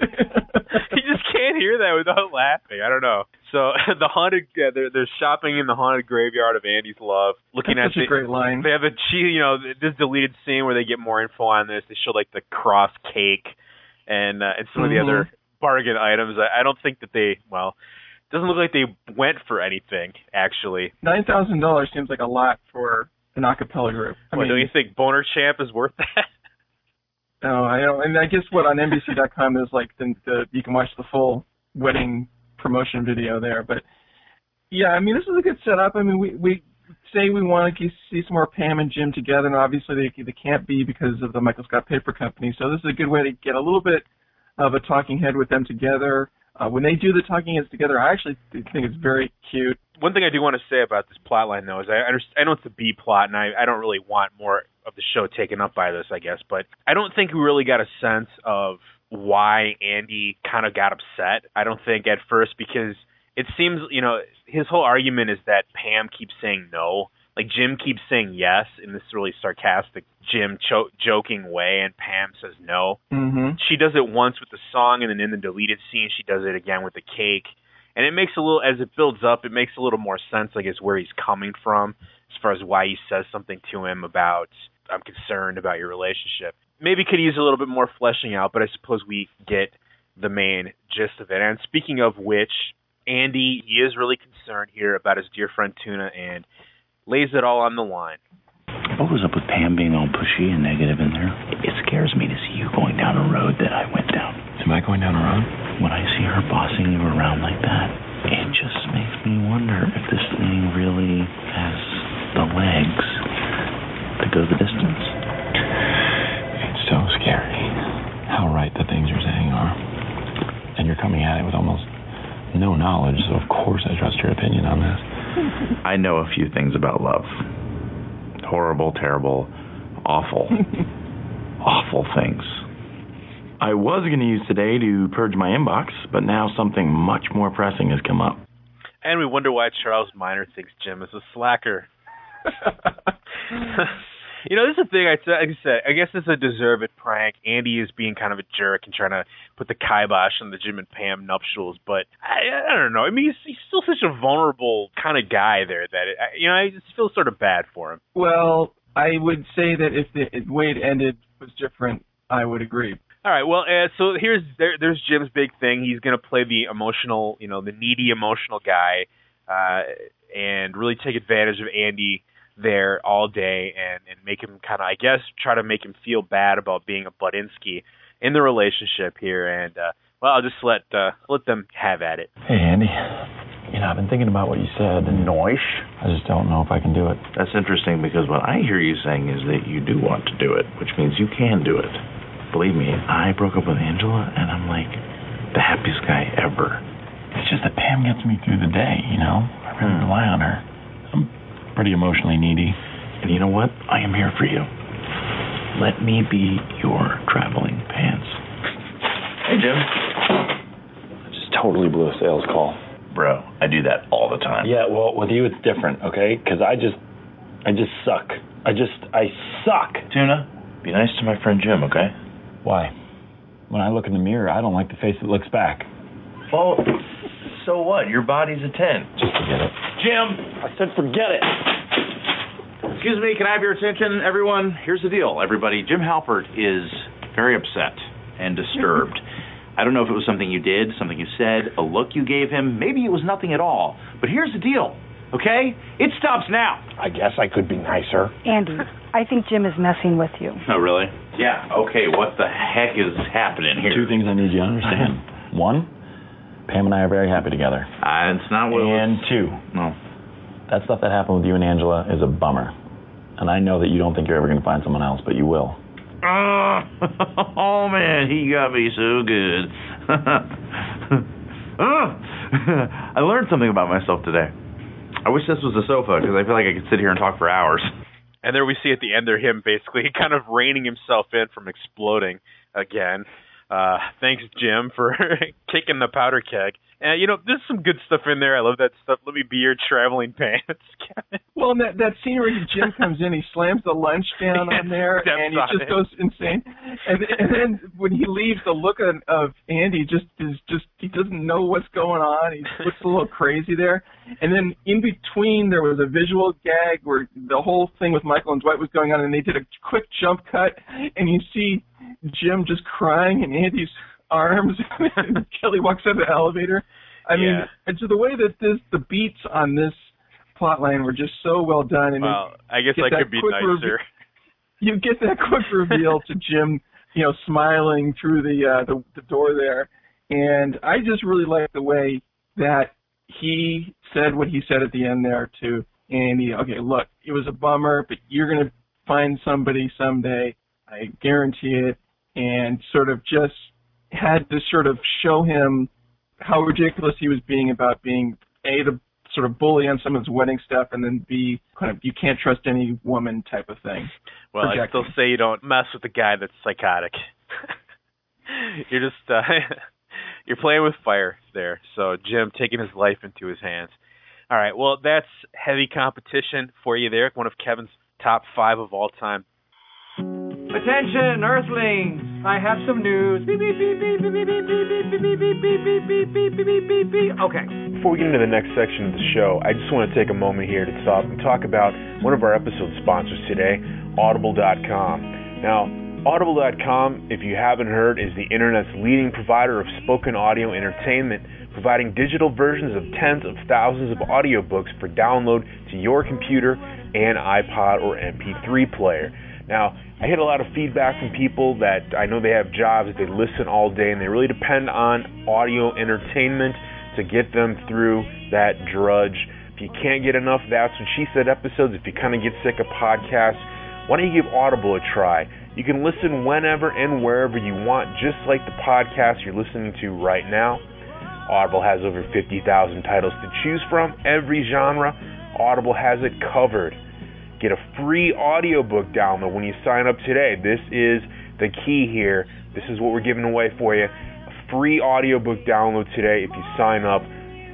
you just can't hear that without laughing. I don't know. So the haunted, yeah, they're they're shopping in the haunted graveyard of Andy's love, looking That's at such the, a great line. They have a you know, this deleted scene where they get more info on this. They show like the cross cake and uh, and some of the Mhm. other bargain items. I, I don't think that they well. Doesn't look like they went for anything actually. Nine thousand dollars seems like a lot for an a cappella group. I What, mean, don't you think Boner Champ is worth that? no, I don't. And I guess what on NBC.com is like the, the you can watch the full wedding promotion video there. But yeah, I mean this is a good setup. I mean we we say we want to see some more Pam and Jim together, and obviously they they can't be because of the Michael Scott Paper Company. So this is a good way to get a little bit of a talking head with them together. Uh, when they do the talking heads together, I actually think it's very cute. One thing I do want to say about this plot line, though, is I I know it's a B plot, and I, I don't really want more of the show taken up by this, I guess, but I don't think we really got a sense of why Andy kind of got upset. I don't think at first because it seems, you know, his whole argument is that Pam keeps saying no. Like Jim keeps saying yes in this really sarcastic Jim cho- joking way, and Pam says no. Mm-hmm. She does it once with the song, and then in the deleted scene, she does it again with the cake. And it makes a little, as it builds up, it makes a little more sense, I guess, where he's coming from as far as why he says something to him about, I'm concerned about your relationship. Maybe could use a little bit more fleshing out, but I suppose we get the main gist of it. And speaking of which, Andy, he is really concerned here about his dear friend Tuna and lays it all on the line. What was up with Pam being all pushy and negative in there? It scares me to see you going down a road that I went down. Am I going down a road? When I see her bossing you around like that, it just makes me wonder if this thing really has the legs to go the distance. It's so scary how right the things you're saying are. And you're coming at it with almost no knowledge, so of course I trust your opinion on this. I know a few things about love. Horrible, terrible, awful, awful things. I was going to use today to purge my inbox, but now something much more pressing has come up. And we wonder why Charles Miner thinks Jim is a slacker. you know, this is the thing I said. Like I said, I guess it's a deserved prank. Andy is being kind of a jerk and trying to put the kibosh on the Jim and Pam nuptials. But I, I don't know. I mean, he's, he's still such a vulnerable kind of guy there that it, I- you know I just feel sort of bad for him. Well, I would say that if the way it ended was different, I would agree. All right. Well, uh, so here's there, there's Jim's big thing. He's going to play the emotional, you know, the needy emotional guy, uh, and really take advantage of Andy there all day and and make him kind of, I guess, try to make him feel bad about being a Budinsky in the relationship here. And uh, well, I'll just let uh, let them have at it. Hey, Andy. You know, I've been thinking about what you said, and Noish. I just don't know if I can do it. That's interesting because what I hear you saying is that you do want to do it, which means you can do it. Believe me, I broke up with Angela and I'm like the happiest guy ever. It's just that Pam gets me through the day, you know? I really rely on her. I'm pretty emotionally needy. And you know what? I am here for you. Let me be your traveling pants. Hey, Jim. I just totally blew a sales call. Bro, I do that all the time. Yeah, well, with you it's different, okay? Because I just, I just suck. I just, I suck. Tuna, be nice to my friend Jim, okay? Why? When I look in the mirror, I don't like the face that looks back. Well, so what? Your body's a 10. Just forget it. Jim! I said forget it. Excuse me, can I have your attention, everyone? Here's the deal, everybody. Jim Halpert is very upset and disturbed. I don't know if it was something you did, something you said, a look you gave him. Maybe it was nothing at all. But here's the deal, okay? It stops now. I guess I could be nicer. Andy, I think Jim is messing with you. Oh, really? Yeah, okay, what the heck is happening here? Two things I need you to understand. One, Pam and I are very happy together. Uh, it's not what it And was. two, No. that stuff that happened with you and Angela is a bummer. And I know that you don't think you're ever going to find someone else, but you will. Ah, oh man, he got me so good. Ah, I learned something about myself today. I wish this was a sofa because I feel like I could sit here and talk for hours. And there we see at the end there him basically kind of reining himself in from exploding again. Uh, thanks, Jim, for kicking the powder keg. And you know, there's some good stuff in there. I love that stuff. Let me be your traveling pants. Well, and that that scene where Jim comes in, he slams the lunch down on there, and he just it. goes insane. And, and then when he leaves, the look of, of Andy just is just he doesn't know what's going on. He looks a little crazy there. And then in between, there was a visual gag where the whole thing with Michael and Dwight was going on, and they did a quick jump cut, and you see Jim just crying and Andy's arms. and Kelly walks out of the elevator. I mean, and so the way that this the beats on this plot line were just so well done, and well, I guess I could be nicer. you get that quick reveal to Jim, you know, smiling through the uh, the, the door there, and I just really like the way that he said what he said at the end there to Andy. Okay, look, it was a bummer, but you're gonna find somebody someday. I guarantee it. And sort of just had to sort of show him how ridiculous he was being about being a the sort of bully on someone's wedding stuff, and then b kind of you can't trust any woman type of thing. Well, I projecting. still say you don't mess with a guy that's psychotic. you're just uh, you're playing with fire there. So Jim taking his life into his hands. All right, well that's heavy competition for you there. One of Kevin's top five of all time. Attention, Earthlings! I have some news. Okay. Before we get into the next section of the show, I just want to take a moment here to stop and talk about one of our episode sponsors today, Audible.com. Now, Audible.com, if you haven't heard, is the internet's leading provider of spoken audio entertainment, providing digital versions of tens of thousands of audiobooks for download to your computer and iPod or MP3 player. Now, I get a lot of feedback from people that I know they have jobs that they listen all day and they really depend on audio entertainment to get them through that drudge. If you can't get enough That's What She Said episodes, if you kind of get sick of podcasts, why don't you give Audible a try? You can listen whenever and wherever you want, just like the podcast you're listening to right now. Audible has over 50,000 titles to choose from, every genre. Audible has it covered. Get a free audiobook download when you sign up today. This is the key here. This is what we're giving away for you. A free audiobook download today if you sign up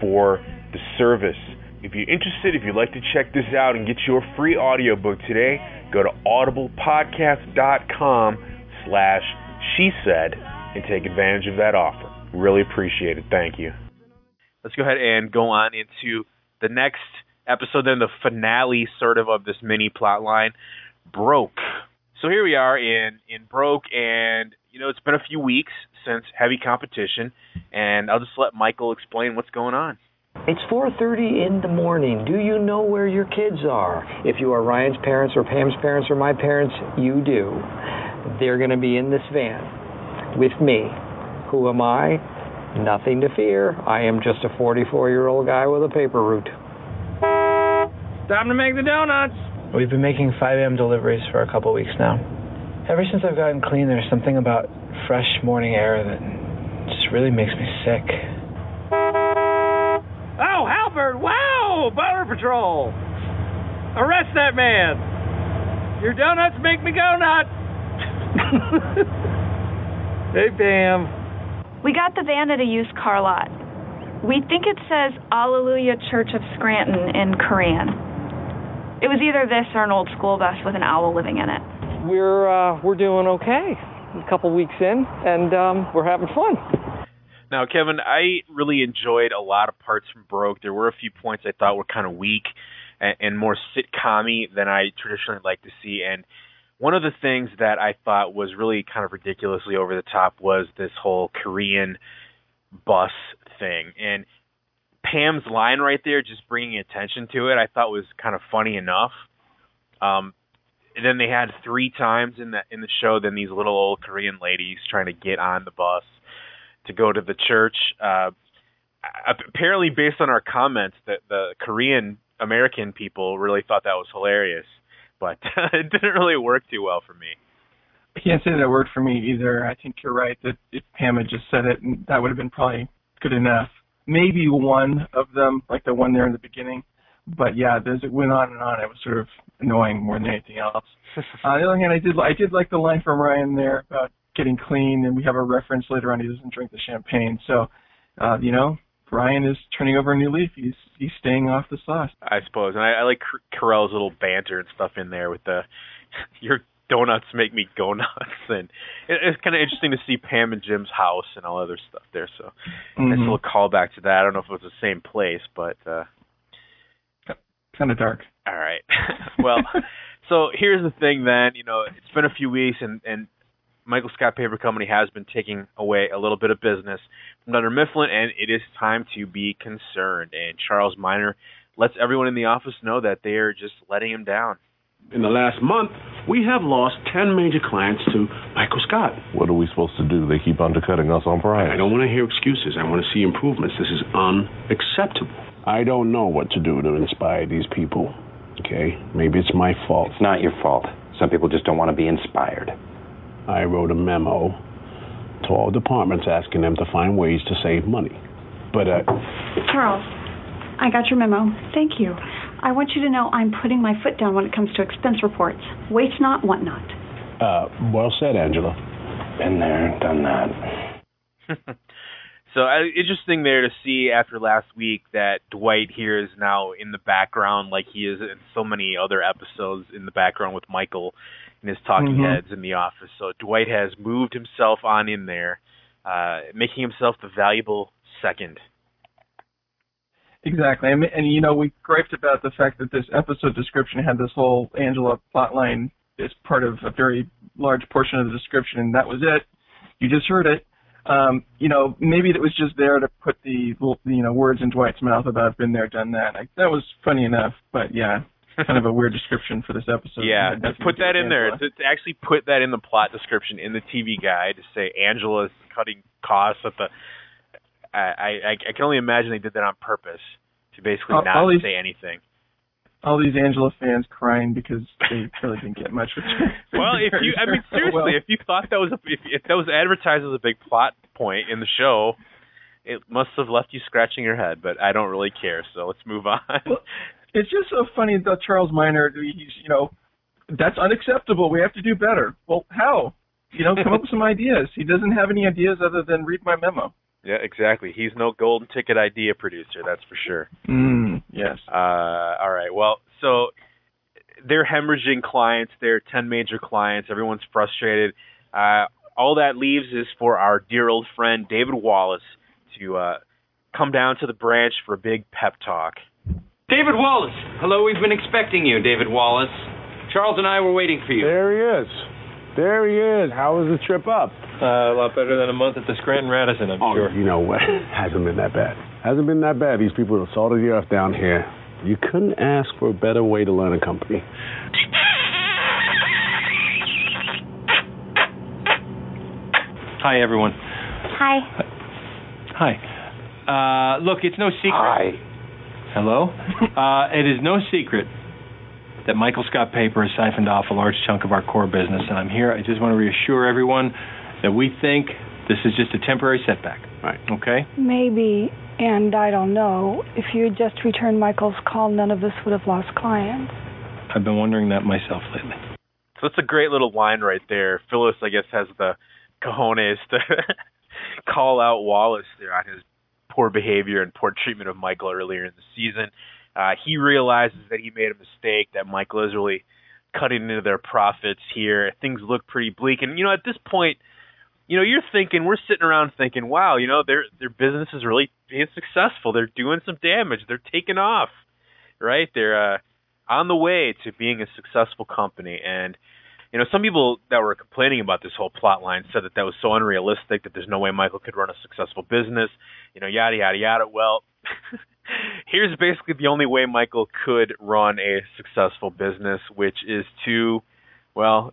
for the service. If you're interested, if you'd like to check this out and get your free audiobook today, go to audiblepodcast.com slash she said and take advantage of that offer. Really appreciate it. Thank you. Let's go ahead and go on into the next episode, then the finale sort of of this mini plot line, Broke. So here we are in in Broke, and you know it's been a few weeks since heavy competition, and I'll just let Michael explain what's going on. It's 4:30 in the morning. Do you know where your kids are? If you are Ryan's parents or Pam's parents or my parents, you do. They're going to be in this van with me. Who am I? Nothing to fear. I am just a 44-year-old guy with a paper route. Time to make the donuts. We've been making 5 a.m. deliveries for a couple weeks now. Ever since I've gotten clean, there's something about fresh morning air that just really makes me sick. Oh, Halpert! Wow! Border Patrol! Arrest that man! Your donuts make me go nuts! hey, Pam. We got the van at a used car lot. We think it says Alleluia Church of Scranton in Korean. It was either this or an old school bus with an owl living in it. We're uh, we're doing okay. A couple weeks in, and um, we're having fun. Now, Kevin, I really enjoyed a lot of parts from Broke. There were a few points I thought were kind of weak and, and more sitcom than I traditionally like to see. And one of the things that I thought was really kind of ridiculously over the top was this whole Korean bus thing. And Pam's line right there, just bringing attention to it, I thought was kind of funny enough. Um, and then they had three times in the in the show, then these little old Korean ladies trying to get on the bus to go to the church. Uh, apparently, based on our comments, that the Korean American people really thought that was hilarious, but it didn't really work too well for me. I can't say that worked for me either. I think you're right that if Pam had just said it, that would have been probably good enough. Maybe one of them, like the one there in the beginning, but yeah, as it went on and on, it was sort of annoying more than anything else. uh, on the other hand, I did I did like the line from Ryan there about getting clean, and we have a reference later on. He doesn't drink the champagne, so uh, you know Ryan is turning over a new leaf. He's he's staying off the sauce. I suppose, and I, I like Carell's little banter and stuff in there with the your donuts make me go nuts, and it, it's kind of interesting to see Pam and Jim's house and all other stuff there. So mm-hmm. nice little callback to that. I don't know if it was the same place, but uh kind of dark. All right. well, so here's the thing. Then you know it's been a few weeks, and and Michael Scott Paper Company has been taking away a little bit of business from Dunder Mifflin, and it is time to be concerned. And Charles Miner lets everyone in the office know that they are just letting him down. In the last month, we have lost 10 major clients to Michael Scott. What are we supposed to do? They keep undercutting us on price. I don't want to hear excuses. I want to see improvements. This is unacceptable. I don't know what to do to inspire these people. Okay? Maybe it's my fault. It's not your fault. Some people just don't want to be inspired. I wrote a memo to all departments asking them to find ways to save money. But, uh. Charles, I got your memo. Thank you. I want you to know I'm putting my foot down when it comes to expense reports. Waste not, want not. Uh, well said, Angela. Been there, done that. So uh, interesting there to see after last week that Dwight here is now in the background, like he is in so many other episodes in the background with Michael and his talking mm-hmm. heads in the office. So Dwight has moved himself on in there, uh, making himself the valuable second. Exactly, and, and you know we griped about the fact that this episode description had this whole Angela plotline as part of a very large portion of the description, and that was it. You just heard it um, you know, maybe it was just there to put the you know words in Dwight's mouth about been there, done that. Like, that was funny enough, but yeah, kind of a weird description for this episode. yeah, to put that in there. Angela. To, to actually put that in the plot description in the TV guide to say Angela's cutting costs at the. I I, I can only imagine they did that on purpose to basically All- not all these- say anything. All these Angela fans crying because they really didn't get much. Well, if you, I mean, seriously, Well, if you thought that was a, if, if that was advertised as a big plot point in the show, it must have left you scratching your head. But I don't really care, so let's move on. it's just so funny that Charles Miner, he's you know, that's unacceptable. We have to do better. Well, how? You know, come up with some ideas. He doesn't have any ideas other than read my memo. Yeah, exactly. He's no golden ticket idea producer, that's for sure. Mm, yes. Uh, all right. Well, so they're hemorrhaging clients. They're ten major clients. Everyone's frustrated. Uh, all that leaves is for our dear old friend David Wallace to uh, come down to the branch for a big pep talk. David Wallace. Hello, we've been expecting you, David Wallace. Charles and I were waiting for you. There he is. There he is. How was the trip up? Uh, a lot better than a month at the Scranton Radisson, I'm oh, sure. you know what? Hasn't been that bad. Hasn't been that bad. These people have salted the earth down here. You couldn't ask for a better way to learn a company. Hi, everyone. Hi. Hi. Uh, look, it's no secret. Hi. Hello? uh, it is no secret that Michael Scott Paper has siphoned off a large chunk of our core business, and I'm here. I just want to reassure everyone that we think this is just a temporary setback. Right. Okay? Maybe, and I don't know, if you had just returned Michael's call, none of us would have lost clients. I've been wondering that myself lately. So that's a great little line right there. Phyllis, I guess, has the cojones to call out Wallace there on his poor behavior and poor treatment of Michael earlier in the season. Uh, he realizes that he made a mistake, that Michael is really cutting into their profits here. Things look pretty bleak. And, you know, at this point, you know, you're thinking, we're sitting around thinking, wow, you know, their their business is really being successful. They're doing some damage. They're taking off, right? They're uh, on the way to being a successful company. And, you know, some people that were complaining about this whole plot line said that that was so unrealistic that there's no way Michael could run a successful business, you know, yada, yada, yada. Well, here's basically the only way Michael could run a successful business, which is to, well,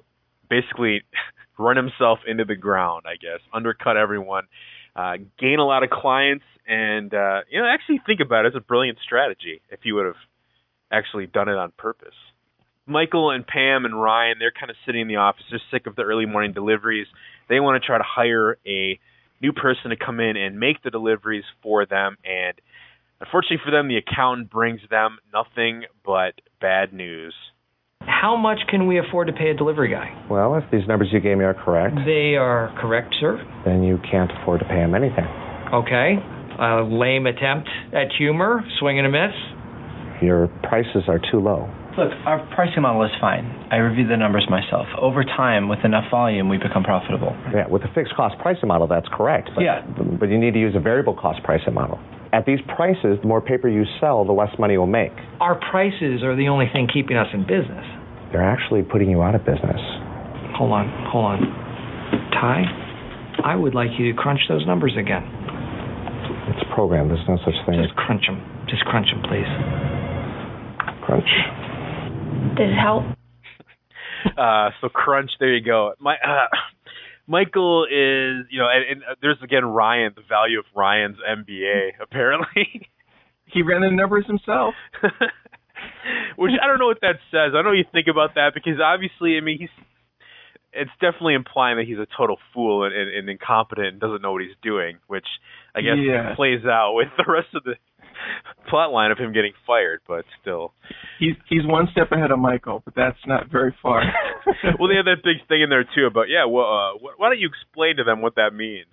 basically run himself into the ground, I guess, undercut everyone, uh, gain a lot of clients, and, uh, you know, actually think about it. It's a brilliant strategy if you would have actually done it on purpose. Michael and Pam and Ryan, they're kind of sitting in the office. They're sick of the early morning deliveries. They want to try to hire a new person to come in and make the deliveries for them. And unfortunately for them, the accountant brings them nothing but bad news. How much can we afford to pay a delivery guy? Well, if these numbers you gave me are correct, They are correct, sir. then you can't afford to pay him anything. Okay. A lame attempt at humor, swing and a miss. Your prices are too low. Look, our pricing model is fine. I reviewed the numbers myself. Over time, with enough volume, we become profitable. Yeah, with a fixed cost pricing model, that's correct. But, Yeah. But you need to use a variable cost pricing model. At these prices, the more paper you sell, the less money you'll make. Our prices are the only thing keeping us in business. They're actually putting you out of business. Hold on, hold on. Ty, I would like you to crunch those numbers again. It's programmed. There's no such thing Just crunch them. Just crunch them, please. crunch. Did it help? uh, so crunch. There you go. My uh, Michael is, you know, and, and uh, there's again Ryan. The value of Ryan's MBA apparently. he ran the numbers himself. Which I don't know what that says. I don't know what you think about that because obviously, I mean, he's. It's definitely implying that he's a total fool and, and, and incompetent and doesn't know what he's doing, which I guess Yeah. plays out with the rest of the plot line of him getting fired. But still, He's he's one step ahead of Michael, but that's not very far. well, they have that big thing in there too about yeah. Well, uh, why don't you explain to them what that means?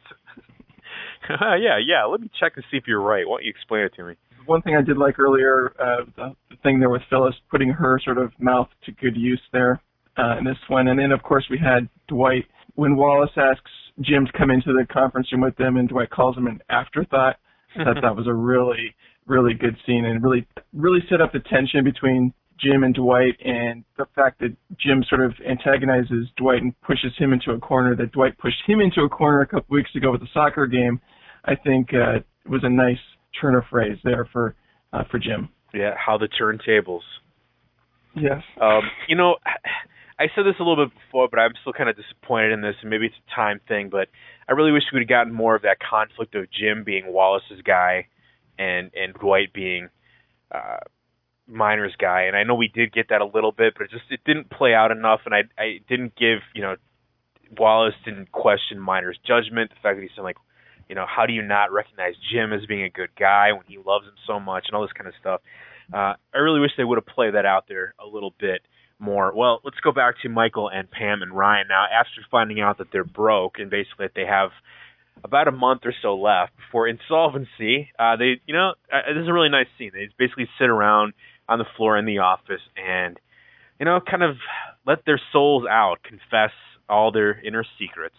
yeah, yeah. Let me check to see if you're right. Why don't you explain it to me? One thing I did like earlier, uh, the, the thing there with Phyllis putting her sort of mouth to good use there uh, in this one, and then of course we had Dwight when Wallace asks Jim to come into the conference room with them, and Dwight calls him an afterthought. I thought that was a really really good scene and really really set up the tension between Jim and Dwight and the fact that Jim sort of antagonizes Dwight and pushes him into a corner that Dwight pushed him into a corner a couple weeks ago with the soccer game, I think uh, was a nice turn of phrase there for uh, for Jim. Yeah, how the turntables. Yes. Um, you know, I said this a little bit before, but I'm still kind of disappointed in this, and maybe it's a time thing, but I really wish we would have gotten more of that conflict of Jim being Wallace's guy and and Dwight being uh Miner's guy. And I know we did get that a little bit, but it just it didn't play out enough and I I didn't give, you know, Wallace didn't question Miner's judgment, the fact that he said like you know, how do you not recognize Jim as being a good guy when he loves him so much and all this kind of stuff. Uh, I really wish they would have played that out there a little bit more. Well, let's go back to Michael and Pam and Ryan now. After finding out that they're broke and basically that they have about a month or so left before insolvency, uh, they, you know, uh, this is a really nice scene. They basically sit around on the floor in the office and, you know, kind of let their souls out, confess all their inner secrets.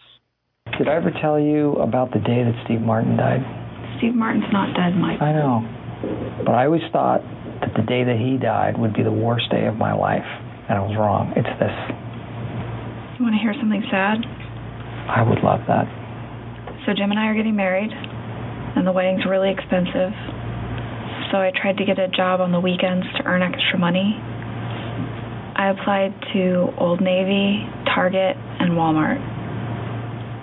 Did I ever tell you about the day that Steve Martin died? Steve Martin's not dead, Mike. I know. But I always thought that the day that he died would be the worst day of my life. And I was wrong. It's this. You want to hear something sad? I would love that. So Jim and I are getting married, and the wedding's really expensive. So I tried to get a job on the weekends to earn extra money. I applied to Old Navy, Target, and Walmart.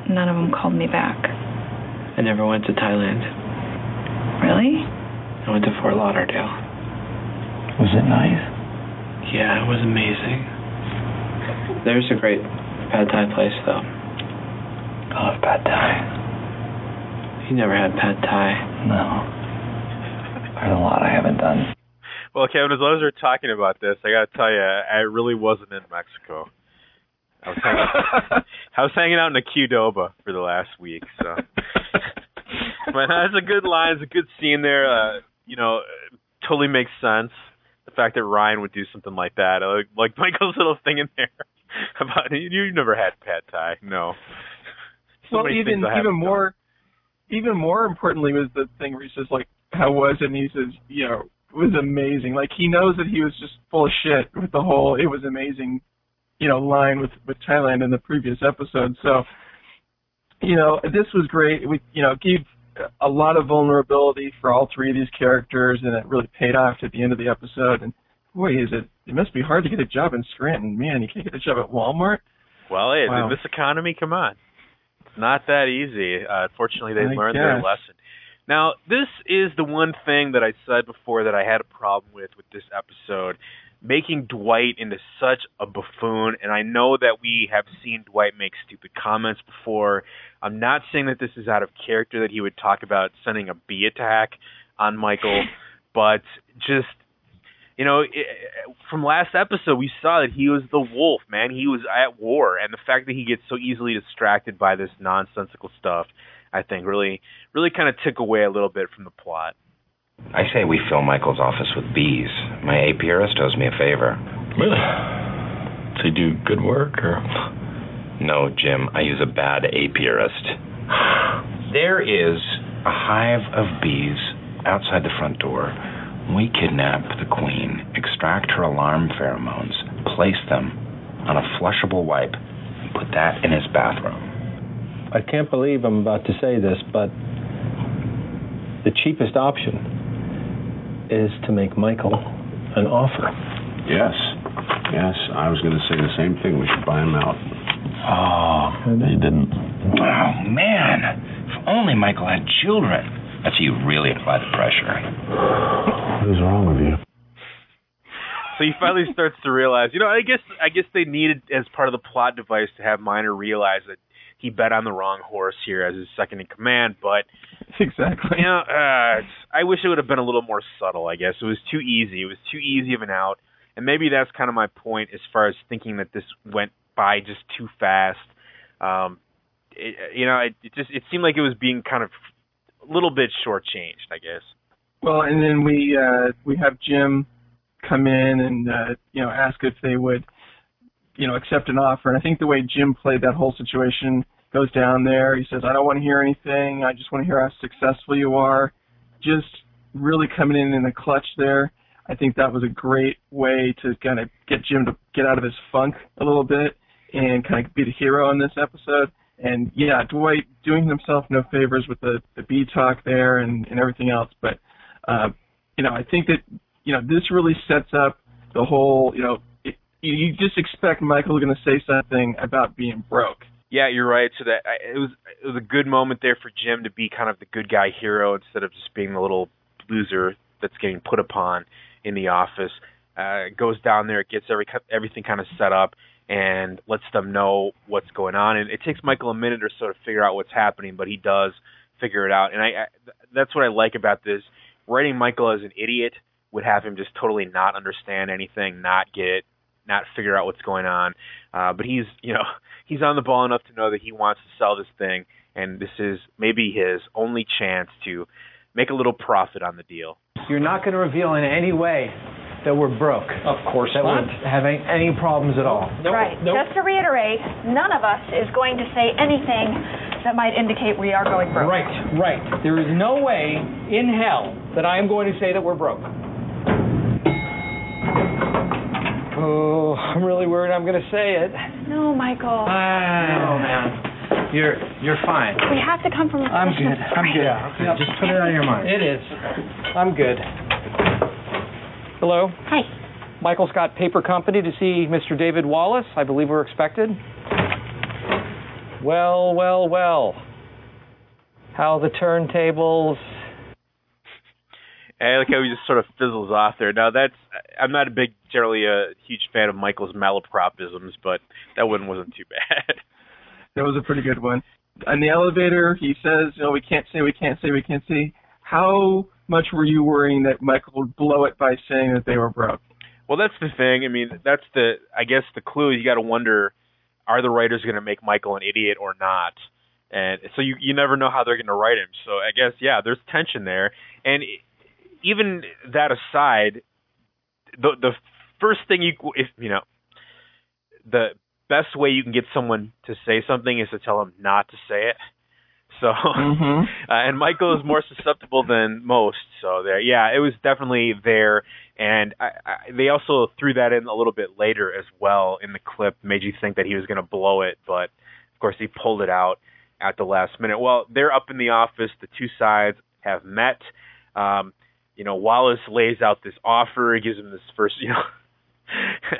None of them called me back. I never went to Thailand. Really? I went to Fort Lauderdale. Was it nice? Yeah, it was amazing. There's a great pad thai place, though. I love pad thai. You never had pad thai? No. There's a lot I haven't done. Well, Kevin, as long as we're talking about this, I got to tell you, I really wasn't in Mexico. I was hanging, I was hanging out in a Qdoba for the last week, so. but that's a good line. It's a good scene there. Uh, you know, totally makes sense. The fact that Ryan would do something like that, like, like Michael's little thing in there about you. You've never had pad thai, no. So well, even things I haven't even more, even more importantly was the thing where he says like, "How was it?" And he says, "You know, it was amazing." Like he knows that he was just full of shit with the whole "it was amazing," you know, line with with Thailand in the previous episode. So, you know, this was great. We, you know, gave a lot of vulnerability for all three of these characters, and it really paid off at the end of the episode. And boy, is it it must be hard to get a job in Scranton. Man, you can't get a job at Walmart. Well, hey, Wow. in this economy, come on. Not that easy. Uh, fortunately, they I learned their lesson. Now, this is the one thing that I said before that I had a problem with with this episode, making Dwight into such a buffoon. And I know that we have seen Dwight make stupid comments before. I'm not saying that this is out of character that he would talk about sending a bee attack on Michael, but just you know, i from last episode, we saw that he was the wolf, man. He was at war, and the fact that he gets so easily distracted by this nonsensical stuff, I think, really, really kind of took away a little bit from the plot. I say we fill Michael's office with bees. My apiarist owes me a favor. Really? Does he do good work or? No, Jim, I use a bad apiarist. There is a hive of bees outside the front door. We kidnap the queen, extract her alarm pheromones, place them on a flushable wipe, and put that in his bathroom. I can't believe I'm about to say this, but the cheapest option is to make Michael an offer. Yes. Yes, I was going to say the same thing. We should buy him out. Oh, he didn't. Oh, man. If only Michael had children. That's how you really apply the pressure. What is wrong with you? So he finally starts to realize, you know, I guess I guess they needed as part of the plot device to have Miner realize that he bet on the wrong horse here as his second in command, but exactly. You know, uh, I wish it would have been a little more subtle. I guess it was too easy. It was too easy of an out, and maybe that's kind of my point as far as thinking that this went by just too fast. Um, it, you know, it, it just it seemed like it was being kind of a little bit shortchanged. I guess. Well, and then we uh, we have Jim come in and uh, you know ask if they would you know accept an offer. And I think the way Jim played that whole situation goes down there. He says, "I don't want to hear anything. I just want to hear how successful you are." Just really coming in in the clutch there. I think that was a great way to kind of get Jim to get out of his funk a little bit and kind of be the hero in this episode. And yeah, Dwight doing himself no favors with the the bee talk there and and everything else, but uh, you know, I think that you know this really sets up the whole, you know, it, you, just expect Michael's going to say something about being broke. Yeah, you're right. So that it was it was a good moment there for Jim to be kind of the good guy hero instead of just being the little loser that's getting put upon in the office. Uh, goes down there, gets every everything kind of set up, and lets them know what's going on. And it takes Michael a minute or so to figure out what's happening, but he does figure it out. And I, I that's what I like about this. Writing Michael as an idiot would have him just totally not understand anything, not get it, not figure out what's going on. Uh, but he's, you know, he's on the ball enough to know that he wants to sell this thing, and this is maybe his only chance to make a little profit on the deal. You're not going to reveal in any way that we're broke. Of course that not. would have any, any problems at all. right. Just to reiterate, none of us is going to say anything that might indicate we are going broke. Right, right. There is no way in hell that I am going to say that we're broke. Oh, I'm really worried I'm going to say it. No, Michael. Oh man, you're you're fine. We have to come from a I'm good. I'm good. strength. Yeah, just put it out of your mind. It is. I'm good. Hello. Hi. Michael Scott Paper Company to see Mr. David Wallace. I believe we're expected. Well, well, well. How the turntables. And I like how he just sort of fizzles off there. Now that's I'm not a big, generally a huge fan of Michael's malapropisms, but that one wasn't too bad. That was a pretty good one. On the elevator, he says, you know, we can't say, we can't say, we can't say. How much were you worrying that Michael would blow it by saying that they were broke? Well, that's the thing. I mean, that's the I guess the clue. You got to wonder: Are the writers going to make Michael an idiot or not? And so you you never know how they're going to write him. So I guess yeah, there's tension there. And even that aside, the the first thing you if you know the best way you can get someone to say something is to tell them not to say it. So, Mhm. uh, and Michael is more susceptible than most. So there, yeah, it was definitely there, and I, I, they also threw that in a little bit later as well in the clip, made you think that he was going to blow it, but of course he pulled it out at the last minute. Well, they're up in the office. The two sides have met. Um, you know, Wallace lays out this offer. He gives him this first, you know,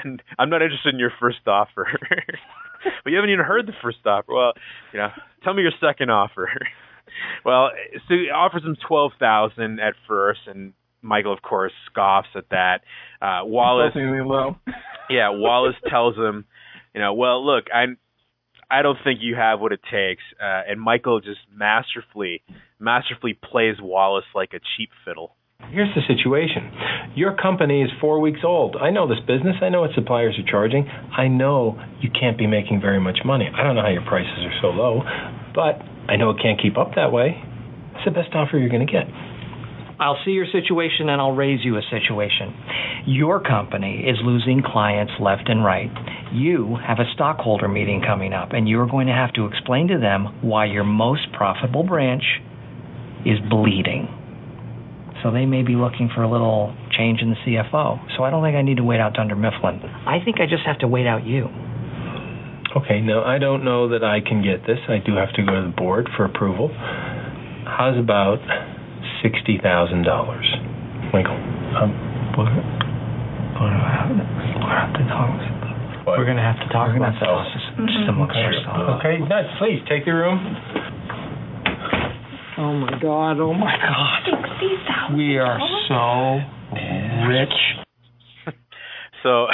and I'm not interested in your first offer. but you haven't even heard the first offer. Well, you know, tell me your second offer. well, so he offers him twelve thousand at first, and Michael, of course, scoffs at that. Uh, Wallace, yeah, Wallace tells him, you know, well, look, I'm, I don't think you have what it takes, uh, and Michael just masterfully, masterfully plays Wallace like a cheap fiddle. Here's the situation. Your company is four weeks old. I know this business. I know what suppliers are charging. I know you can't be making very much money. I don't know how your prices are so low, but I know it can't keep up that way. It's the best offer you're going to get. I'll see your situation and I'll raise you a situation. Your company is losing clients left and right. You have a stockholder meeting coming up, and you're going to have to explain to them why your most profitable branch is bleeding. So they may be looking for a little change in the CFO. So I don't think I need to wait out Dunder Mifflin. I think I just have to wait out you. Okay, no, I don't know that I can get this. I do have to go to the board for approval. How's about sixty thousand dollars, Michael? Um, what? We're gonna have to talk. We're gonna have to talk about this. Just some Okay, stuff. okay, no, please take the room. Oh my God! Oh my God! We are so rich. So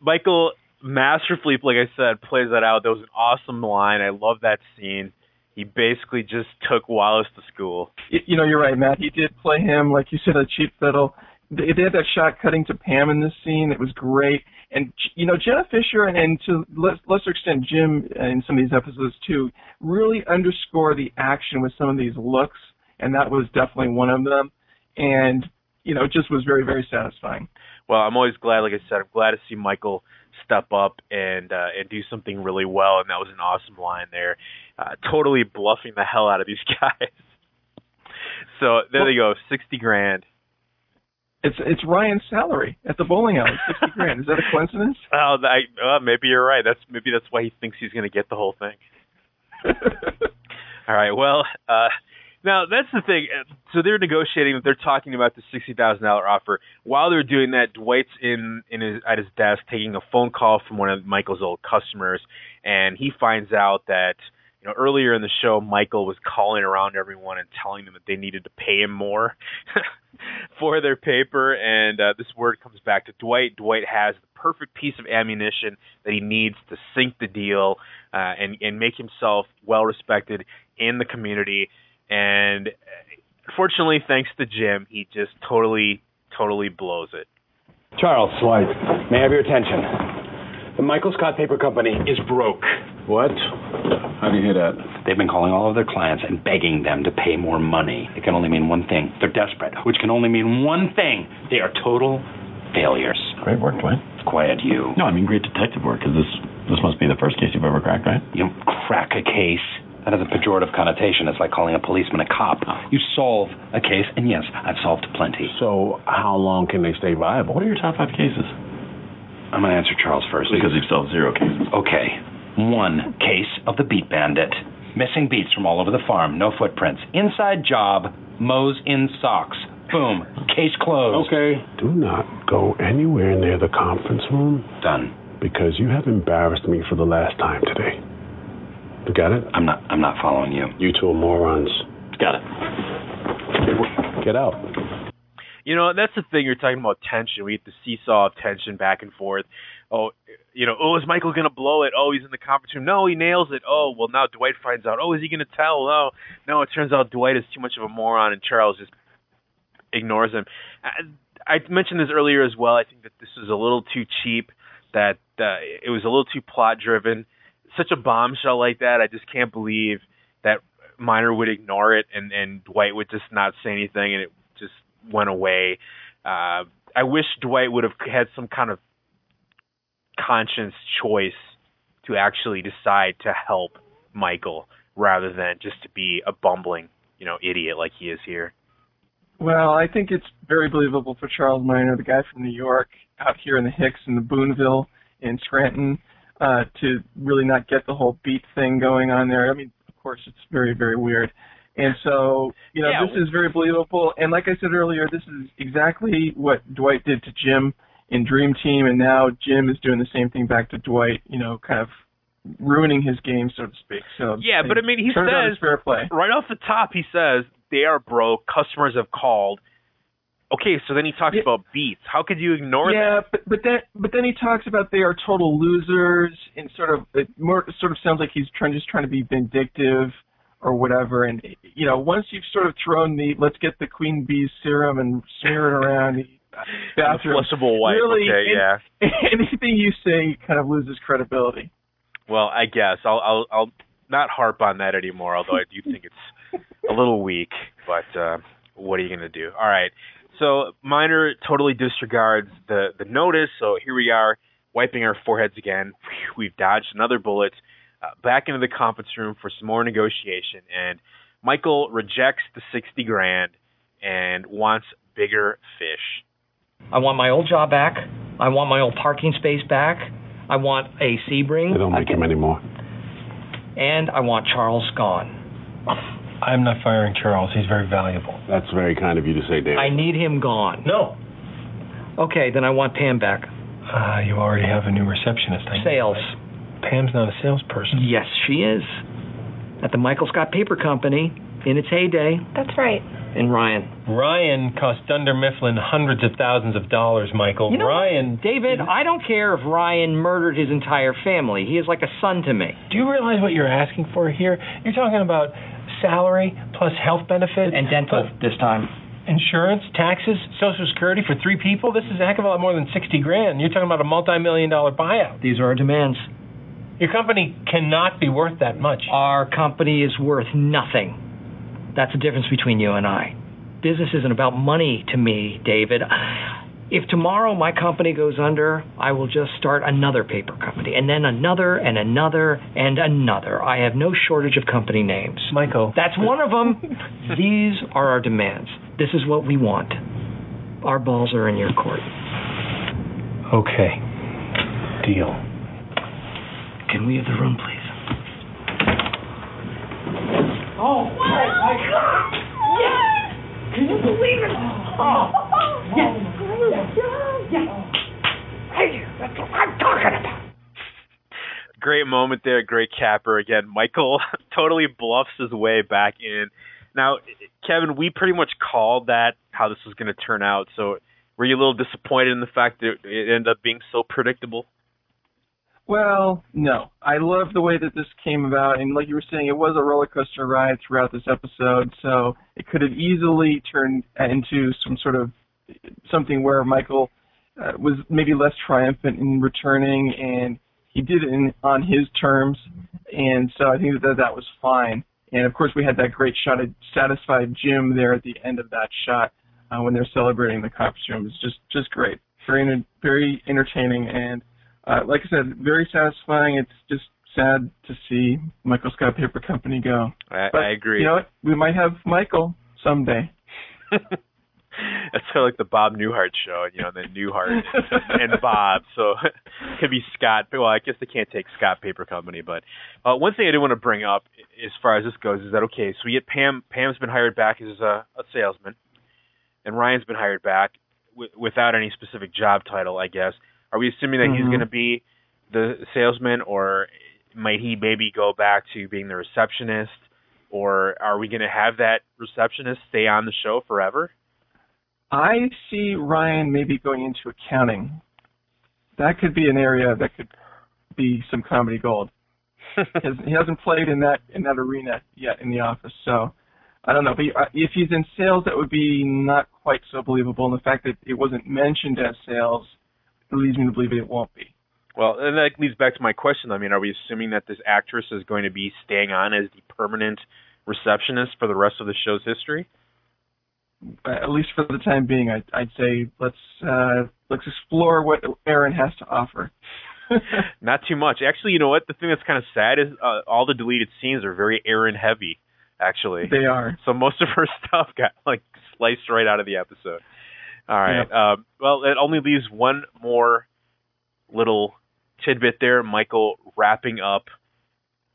Michael masterfully, like I said, plays that out. That was an awesome line. I love that scene. He basically just took Wallace to school. You know, you're right, Matt. He did play him, like you said, a cheap fiddle. They, they had that shot cutting to Pam in this scene. It was great. And, you know, Jenna Fischer and, and to lesser extent Jim in some of these episodes too, really underscore the action with some of these looks. And that was definitely one of them. And, you know, it just was very, very satisfying. Well, I'm always glad, like I said, I'm glad to see Michael step up and uh, and do something really well, and that was an awesome line there. Uh, totally bluffing the hell out of these guys. so there they go, sixty grand. It's it's Ryan's salary at the bowling alley, sixty grand. Is that a coincidence? Oh, I, uh, maybe you're right. That's maybe that's why he thinks he's going to get the whole thing. All right. Well, uh, Now that's the thing. So they're negotiating. They're talking about the sixty thousand dollar offer. While they're doing that, Dwight's in in his at his desk taking a phone call from one of Michael's old customers, and he finds out that you know earlier in the show Michael was calling around everyone and telling them that they needed to pay him more for their paper. And uh, this word comes back to Dwight. Dwight has the perfect piece of ammunition that he needs to sink the deal uh, and and make himself well respected in the community and fortunately, thanks to Jim, he just totally, totally blows it. Charles, White, may I have your attention? The Michael Scott Paper Company is broke. What? How do you hear that? They've been calling all of their clients and begging them to pay more money. It can only mean one thing. They're desperate, which can only mean one thing. They are total failures. Great work, Dwight. Quiet you. No, I mean great detective work. Because this this must be the first case you've ever cracked, right? You crack a case. That has a pejorative connotation. It's like calling a policeman a cop. You solve a case, and yes, I've solved plenty. So, how long can they stay viable? What are your top five cases? I'm going to answer Charles first. Because you've solved zero cases. Okay. One case of the bee bandit. Missing bees from all over the farm, no footprints. Inside job, Mose in socks. Boom. Case closed. Okay. Do not go anywhere near the conference room. Done. Because you have embarrassed me for the last time today. You got it? I'm not. I'm not following you. You two are morons. Got it. Get out. You know, that's the thing. You're talking about tension. We get the seesaw of tension back and forth. Oh, you know, oh, is Michael going to blow it? Oh, he's in the conference room. No, he nails it. Oh, well, now Dwight finds out. Oh, is he going to tell? No, no. It turns out Dwight is too much of a moron, and Charles just ignores him. I, I mentioned this earlier as well. I think that this was a little too cheap. That uh, it was a little too plot driven such a bombshell like that, I just can't believe that Miner would ignore it and and Dwight would just not say anything and it went away. Uh, I wish Dwight would have had some kind of conscience choice to actually decide to help Michael rather than just to be a bumbling, you know, idiot like he is here. Well, I think it's very believable for Charles Miner, the guy from New York, out here in the Hicks in the Boonville in Scranton, uh, to really not get the whole bee thing going on there. I mean, of course, it's very, very weird. And so, you know, Yeah. this is very believable. And like I said earlier, this is exactly what Dwight did to Jim in Dream Team, and now Jim is doing the same thing back to Dwight. You know, kind of ruining his game, so to speak. So Yeah, but I mean, he says fair play. right off the top. He says they are broke. Customers have called. Okay, so then he talks about bees. How could you ignore yeah, that? Yeah, but but then but then he talks about they are total losers, and sort of it more sort of sounds like he's trying just trying to be vindictive or whatever. And you know, once you've sort of thrown the let's get the queen bee serum and smear it around the bathroom, flushable wipe, Really, okay, yeah. anything you say kind of loses credibility. Well, I guess I'll I'll I'll not harp on that anymore. Although I do think it's a little weak. But uh, what are you going to do? All right. So Miner totally disregards the the notice. So here we are, wiping our foreheads again. We've dodged another bullet. Uh, back into the conference room for some more negotiation, and Michael rejects the sixty grand and wants bigger fish. I want my old job back. I want my old parking space back. I want a Sebring. They don't make him anymore. And I want Charles gone. I'm not firing Charles. He's very valuable. That's very kind of you to say, David. I need him gone. No. Okay, then I want Pam back. Uh, you already have a new receptionist. I Sales. Pam's not a salesperson. Yes, she is. At the Michael Scott Paper Company in its heyday. That's right. And Ryan. Ryan cost Dunder Mifflin hundreds of thousands of dollars, Michael. You know what, Ryan. David, I don't care if Ryan murdered his entire family. He is like a son to me. Do you realize what you're asking for here? You're talking about salary plus health benefits And dental this time. insurance, taxes, Social Security for three people. This is a heck of a lot more than sixty grand. You're talking about a multi-million dollar buyout. These are our demands. Your company cannot be worth that much. Our company is worth nothing. That's the difference between you and I. Business isn't about money to me, David. If tomorrow my company goes under, I will just start another paper company, and then another, and another, and another. I have no shortage of company names. Michael. That's one of them. These are our demands. This is what we want. Our balls are in your court. Okay. Deal. Can we have the room, please? Oh, my oh, God! Yes! Can you believe it? Oh, oh yes! Yes! Hey, that's what I'm talking about. Great moment there, great capper again. Michael totally bluffs his way back in. Now, Kevin, we pretty much called that how this was going to turn out. So, were you a little disappointed in the fact that it ended up being so predictable? Well, no. I love the way that this came about, and like you were saying, it was a roller coaster ride throughout this episode. So it could have easily turned into some sort of something where Michael uh, was maybe less triumphant in returning, and he did it in, on his terms, and so I think that that was fine. And of course, we had that great shot of satisfied Jim there at the end of that shot uh, when they're celebrating the costume. It's just just great, very very entertaining, and uh, like I said, very satisfying. It's just sad to see Michael Scott Paper Company go. I, But, I agree. You know what? We might have Michael someday. That's kind of like the Bob Newhart show, you know, the Newhart and Bob. So it could be Scott. Well, I guess they can't take Scott Paper Company, but uh, one thing I do want to bring up as far as this goes is that okay, so we get Pam. Pam's been hired back as a, a salesman, and Ryan's been hired back w- without any specific job title. I guess. Are we assuming that he's Mhm. going to be the salesman, or might he maybe go back to being the receptionist, or are we going to have that receptionist stay on the show forever? I see Ryan maybe going into accounting. That could be an area that could be some comedy gold. he hasn't- he hasn't played in that in that arena yet in the office, so I don't know. But uh, if he's in sales, that would be not quite so believable. And the fact that it wasn't mentioned as sales leads me to believe it won't be. Well, and that leads back to my question. I mean, are we assuming that this actress is going to be staying on as the permanent receptionist for the rest of the show's history? Uh, at least for the time being, I'd, I'd say let's uh, let's explore what Erin has to offer. Not too much. Actually, you know what? The thing that's kind of sad is uh, all the deleted scenes are very Erin heavy. Actually, They are. So most of her stuff got like sliced right out of the episode. All right. Um, well, it only leaves one more little tidbit there. Michael wrapping up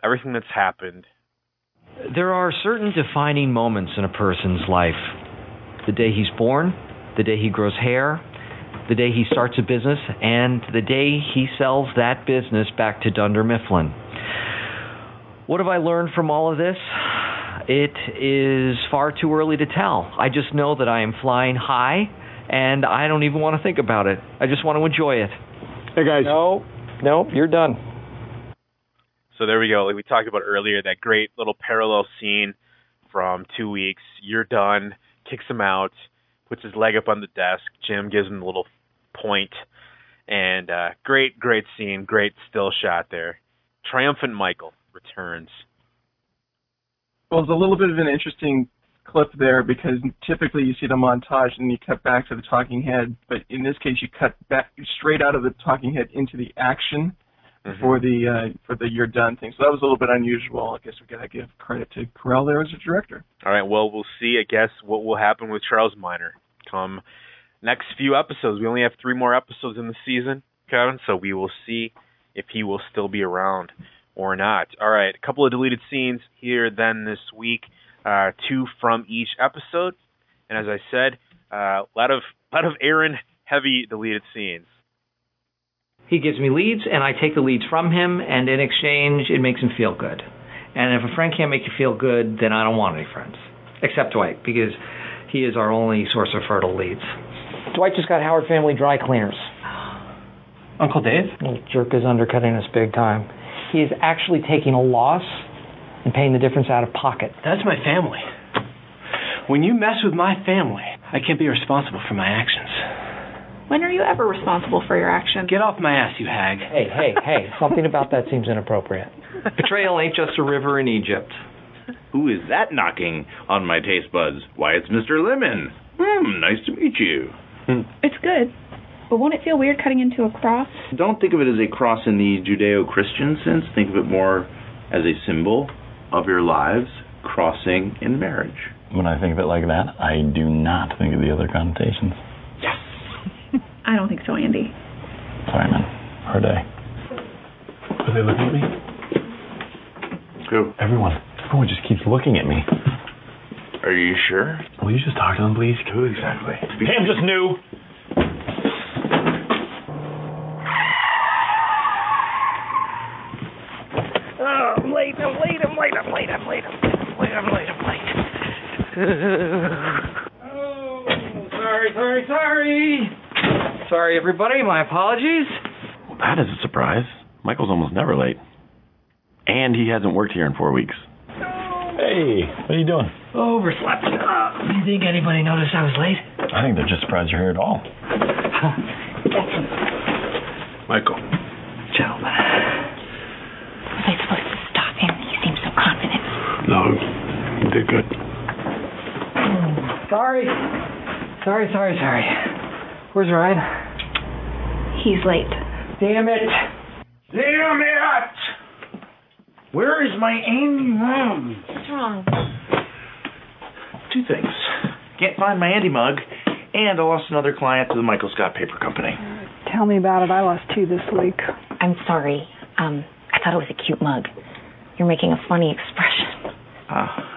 everything that's happened. There are certain defining moments in a person's life. The day he's born, the day he grows hair, the day he starts a business, and the day he sells that business back to Dunder Mifflin. What have I learned from all of this? It is far too early to tell. I just know that I am flying high, and I don't even want to think about it. I just want to enjoy it. Hey guys. No, no, you're done. So there we go. Like we talked about earlier, that great little parallel scene from two weeks. You're done. Kicks him out. Puts his leg up on the desk. Jim gives him a little point. And uh, great, great scene. Great still shot there. Triumphant Michael returns. Well, it's a little bit of an interesting clip there because typically you see the montage and you cut back to the talking head, but in this case you cut back straight out of the talking head into the action for the uh, for the you're done thing. So that was a little bit unusual. I guess we gotta give credit to Carell there as a director. All right. Well, we'll see. I guess what will happen with Charles Miner come next few episodes. We only have three more episodes in the season, Kevin. So we will see if he will still be around or not. All right. A couple of deleted scenes here then this week. Uh, two from each episode, and as I said, a uh, lot of lot of Erin heavy deleted scenes. He gives me leads, and I take the leads from him, and in exchange, it makes him feel good. And if a friend can't make you feel good, then I don't want any friends, except Dwight, because he is our only source of fertile leads. Dwight just got Howard Family Dry Cleaners. Uncle Dave? Little jerk is undercutting us big time. He is actually taking a loss and paying the difference out of pocket. That's my family. When you mess with my family, I can't be responsible for my actions. When are you ever responsible for your actions? Get off my ass, you hag. Hey, hey, hey, something about that seems inappropriate. Betrayal ain't just a river in Egypt. Who is that knocking on my taste buds? Why, it's Mr. Lemon. Hmm, nice to meet you. It's good. But won't it feel weird cutting into a cross? Don't think of it as a cross in the Judeo Christian sense. Think of it more as a symbol of your lives crossing in marriage. When I think of it like that, I do not think of the other connotations. Yes. I don't think so, Andy. Sorry, man. Hard day. Are they looking at me? Who? Everyone. Everyone just keeps looking at me. Are you sure? Will you just talk to them, please? Who exactly? Pam just knew. Oh, I'm late, I'm late, I'm late, I'm late, I'm late, I'm late, I'm late, I'm late, Oh, sorry, sorry, sorry. Sorry, everybody. My apologies. Well, that is a surprise. Michael's almost never late. And he hasn't worked here in four weeks. Hey, what are you doing? Overslept. Uh, you think anybody noticed I was late? I think they're just surprised you're here at all. Michael. Joe. Was I supposed to stop him? He seems so confident. No, you did good. Sorry. Sorry, sorry, sorry. Where's Ryan? He's late. Damn it. Damn it! Where is my Andy mug? What's wrong? Two things. Can't find my Andy mug, and I lost another client to the Michael Scott Paper Company. Tell me about it. I lost two this week. I'm sorry. Um, I thought it was a cute mug. You're making a funny expression. Ah.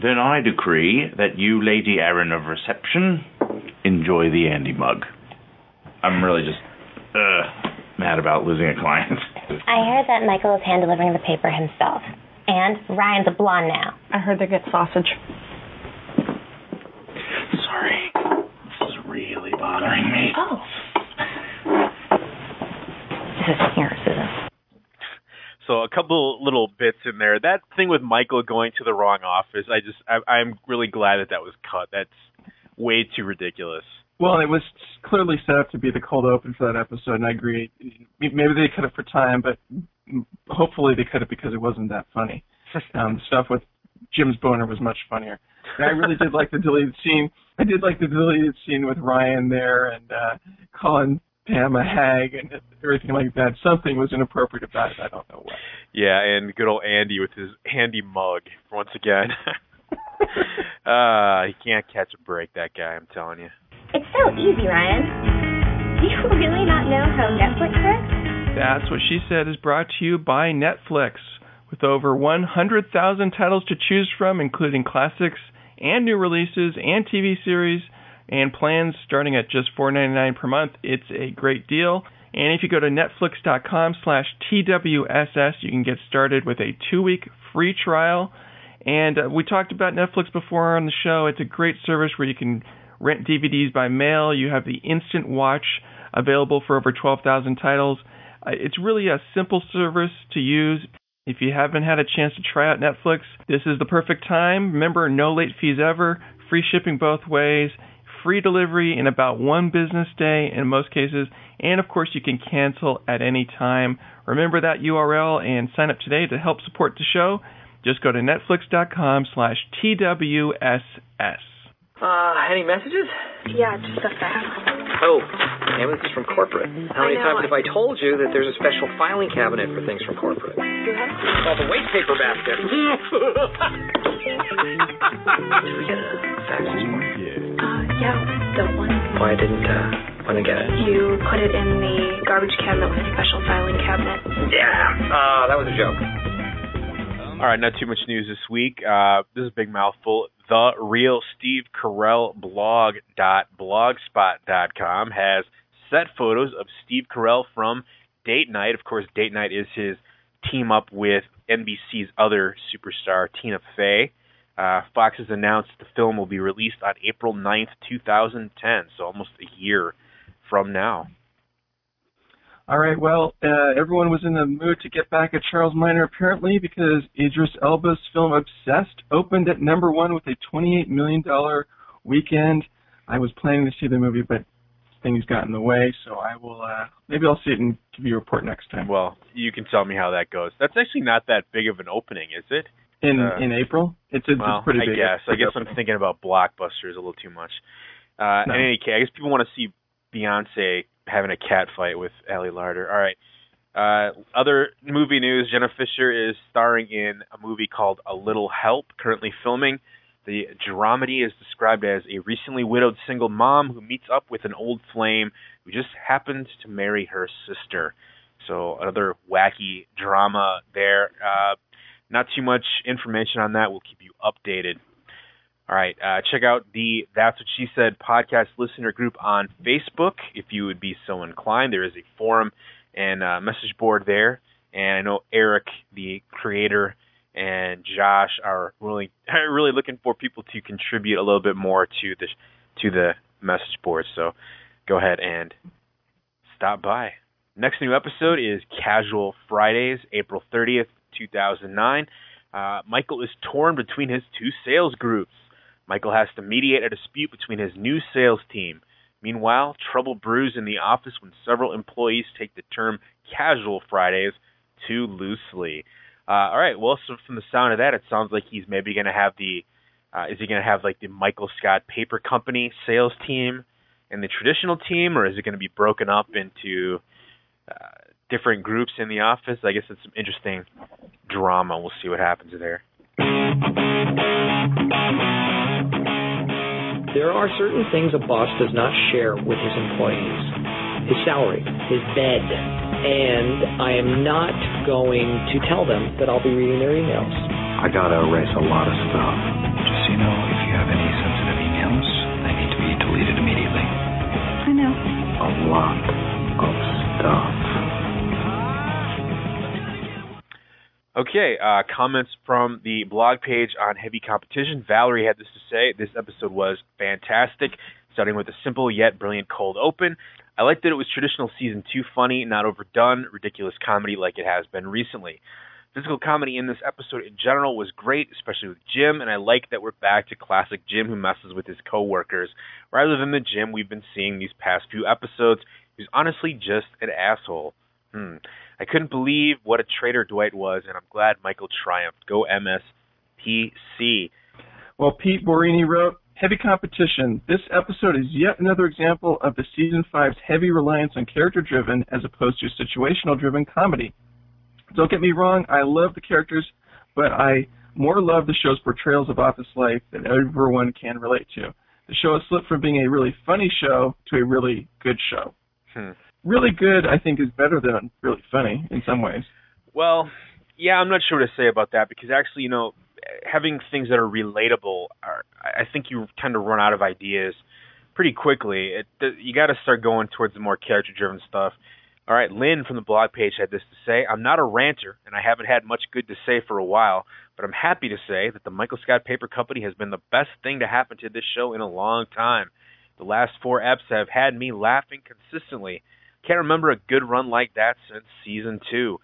Then I decree that you, Lady Erin of Reception, enjoy the Andy mug. I'm really just, uh, mad about losing a client. I heard that Michael is hand delivering the paper himself. And Ryan's a blonde now. I heard they get sausage. Sorry. This is really bothering me. Oh. This is here, Susan. So a couple little bits in there. That thing with Michael going to the wrong office, I just I, I'm really glad that that was cut. That's way too ridiculous. Well, it was clearly set up to be the cold open for that episode, and I agree. Maybe they cut it for time, but hopefully they cut it because it wasn't that funny. Um, stuff with Jim's boner was much funnier. And I really did like the deleted scene. I did like the deleted scene with Ryan there and uh, calling Pam a hag and everything like that. Something was inappropriate about it. I don't know what. Yeah, and good old Andy with his handy mug once again. uh, he can't catch a break, that guy. I'm telling you. It's so easy, Ryan. Do you really not know how Netflix works? That's What She Said is brought to you by Netflix. With over 100,000 titles to choose from, including classics and new releases and TV series, and plans starting at just $4.99 per month, it's a great deal. And if you go to netflix.com slash TWSS, you can get started with a two-week free trial. And uh, we talked about Netflix before on the show. It's a great service where you can rent DVDs by mail. You have the Instant Watch available for over 12,000 titles. Uh, it's really a simple service to use. If you haven't had a chance to try out Netflix, this is the perfect time. Remember, no late fees ever, free shipping both ways, free delivery in about one business day in most cases, and of course, you can cancel at any time. Remember that URL and sign up today to help support the show. Just go to netflix.com slash TWSS. Uh, any messages? Yeah, just a fact. Oh, damn it, this is from corporate. How many times have I told you that there's a special filing cabinet for things from corporate? It's called the waste paper basket. Did we get a fax this morning? Yeah, the one. Why didn't, uh, why didn't get it? You put it in the garbage can that was special filing cabinet. Yeah, uh, that was a joke. All right, not too much news this week. Uh, this is a big mouthful. The real Steve Carell blog dot blogspot.com has set photos of Steve Carell from Date Night. Of course, Date Night is his team up with NBC's other superstar, Tina Fey. Uh, Fox has announced the film will be released on April 9th, 2010, so almost a year from now. All right, well, uh, everyone was in the mood to get back at Charles Miner apparently because Idris Elba's film Obsessed opened at number one with a $28 million weekend. I was planning to see the movie, but things got in the way, so I will, uh, maybe I'll see it and give you a report next time. Well, you can tell me how that goes. That's actually not that big of an opening, is it? In Uh, in April? It's, it's, well, pretty I big. guess. I guess. I'm thinking about blockbusters a little too much. Uh, No. In any case, I guess people want to see Beyonce having a cat fight with Ali Larter. All right. Uh, other movie news: Jenna Fischer is starring in a movie called A Little Help, currently filming. The dramedy is described as a recently widowed single mom who meets up with an old flame who just happens to marry her sister. So another wacky drama there. Uh, not too much information on that. We'll keep you updated. All right, uh, check out the That's What She Said podcast listener group on Facebook if you would be so inclined. There is a forum and uh, message board there, and I know Eric, the creator, and Josh are really really looking for people to contribute a little bit more to the to the message board. So go ahead and stop by. Next new episode is Casual Fridays, April 30th, 2009. Uh, Michael is torn between his two sales groups. Michael has to mediate a dispute between his new sales team. Meanwhile, trouble brews in the office when several employees take the term Casual Fridays too loosely. Uh, all right. Well, so from the sound of that, it sounds like he's maybe going to have the. Uh, is he going to have like the Michael Scott Paper Company sales team and the traditional team, or is it going to be broken up into uh, different groups in the office? I guess it's some interesting drama. We'll see what happens there. There are certain things a boss does not share with his employees his salary, his bed, and I am not going to tell them that I'll be reading their emails. I gotta erase a lot of stuff. Just so you know, if you have any sensitive emails, they need to be deleted immediately. I know. A lot of stuff. Okay, uh, comments from the blog page on heavy competition. Valerie had this to say. This episode was fantastic, starting with a simple yet brilliant cold open. I liked that it was traditional season two funny, not overdone, ridiculous comedy like it has been recently. Physical comedy in this episode in general was great, especially with Jim, and I like that we're back to classic Jim who messes with his coworkers, rather than the Jim we've been seeing these past few episodes, who's honestly just an asshole. Hmm. I couldn't believe what a traitor Dwight was, and I'm glad Michael triumphed. Go MSPC. Well, Pete Borini wrote, Heavy competition. This episode is yet another example of the season five's heavy reliance on character driven as opposed to situational driven comedy. Don't get me wrong, I love the characters, but I more love the show's portrayals of office life that everyone can relate to. The show has slipped from being a really funny show to a really good show. Hmm. Really good, I think, is better than really funny in some ways. Well, yeah, I'm not sure what to say about that because actually, you know, having things that are relatable, are, I think you tend to run out of ideas pretty quickly. It, you got to start going towards the more character-driven stuff. All right, Lynn from the blog page had this to say I'm not a ranter, and I haven't had much good to say for a while, but I'm happy to say that the Michael Scott Paper Company has been the best thing to happen to this show in a long time. The last four eps have had me laughing consistently. Can't remember a good run like that since season two.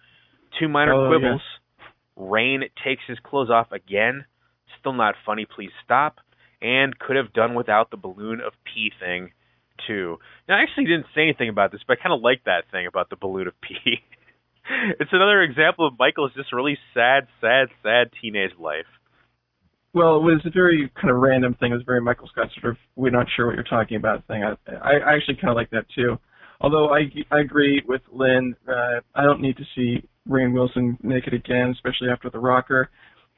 Two minor Oh, quibbles. Rainn takes his clothes off again. Still not funny, please stop. And could have done without the balloon of pee thing, too. Now, I actually didn't say anything about this, but I kind of like that thing about the balloon of pee. it's another example of Michael's just really sad, sad, sad teenage life. Well, it was a very kind of random thing. It was very Michael Scott sort of we're not sure what you're talking about thing. I I, I actually kind of like that too. Although I I agree with Lynn. Uh, I don't need to see Rainn Wilson naked again, especially after the rocker.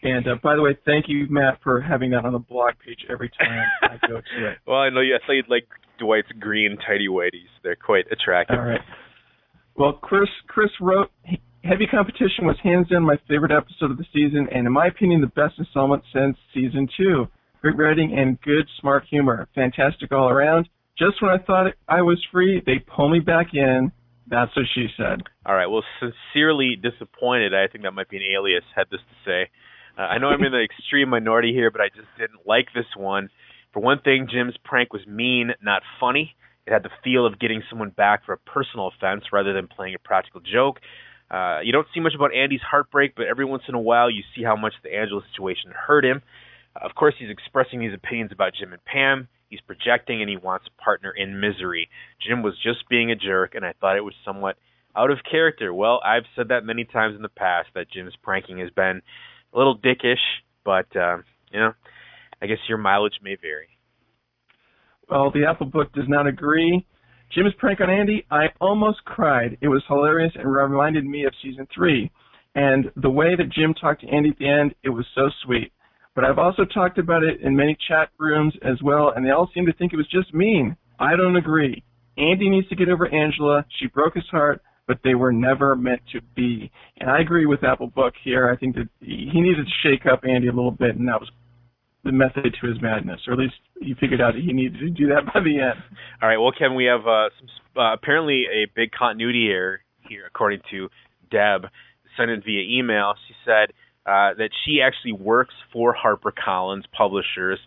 And uh, by the way, thank you, Matt, for having that on the blog page every time I go to it. Well, I know you. I thought you'd like Dwight's green tidy whities. They're quite attractive. All right. Well, Chris Chris wrote, "Heavy Competition was hands down my favorite episode of the season, and in my opinion, the best installment since season two. Great writing and good, smart humor. Fantastic all around. Just when I thought I was free, they pull me back in. That's what she said. All right. Well, sincerely disappointed. I think that might be an alias. Had this to say. Uh, I know I'm in the extreme minority here, but I just didn't like this one. For one thing, Jim's prank was mean, not funny. It had the feel of getting someone back for a personal offense rather than playing a practical joke. Uh, you don't see much about Andy's heartbreak, but every once in a while you see how much the Angela situation hurt him. Uh, of course, he's expressing these opinions about Jim and Pam. He's projecting and he wants a partner in misery. Jim was just being a jerk, and I thought it was somewhat out of character. Well, I've said that many times in the past that Jim's pranking has been a little dickish, but uh, you know, I guess your mileage may vary. Well, the Apple Book does not agree. Jim's prank on Andy, I almost cried. It was hilarious and reminded me of season three. And the way that Jim talked to Andy at the end, it was so sweet. But I've also talked about it in many chat rooms as well, and they all seem to think it was just mean. I don't agree. Andy needs to get over Angela. She broke his heart, but they were never meant to be. And I agree with Apple Book here. I think that he needed to shake up Andy a little bit, and that was the method to his madness, or at least he figured out that he needed to do that by the end. All right. Well, Kevin, we have uh, some, uh, apparently a big continuity error here, according to Deb, sent it via email. She said uh, that she actually works for HarperCollins Publishers,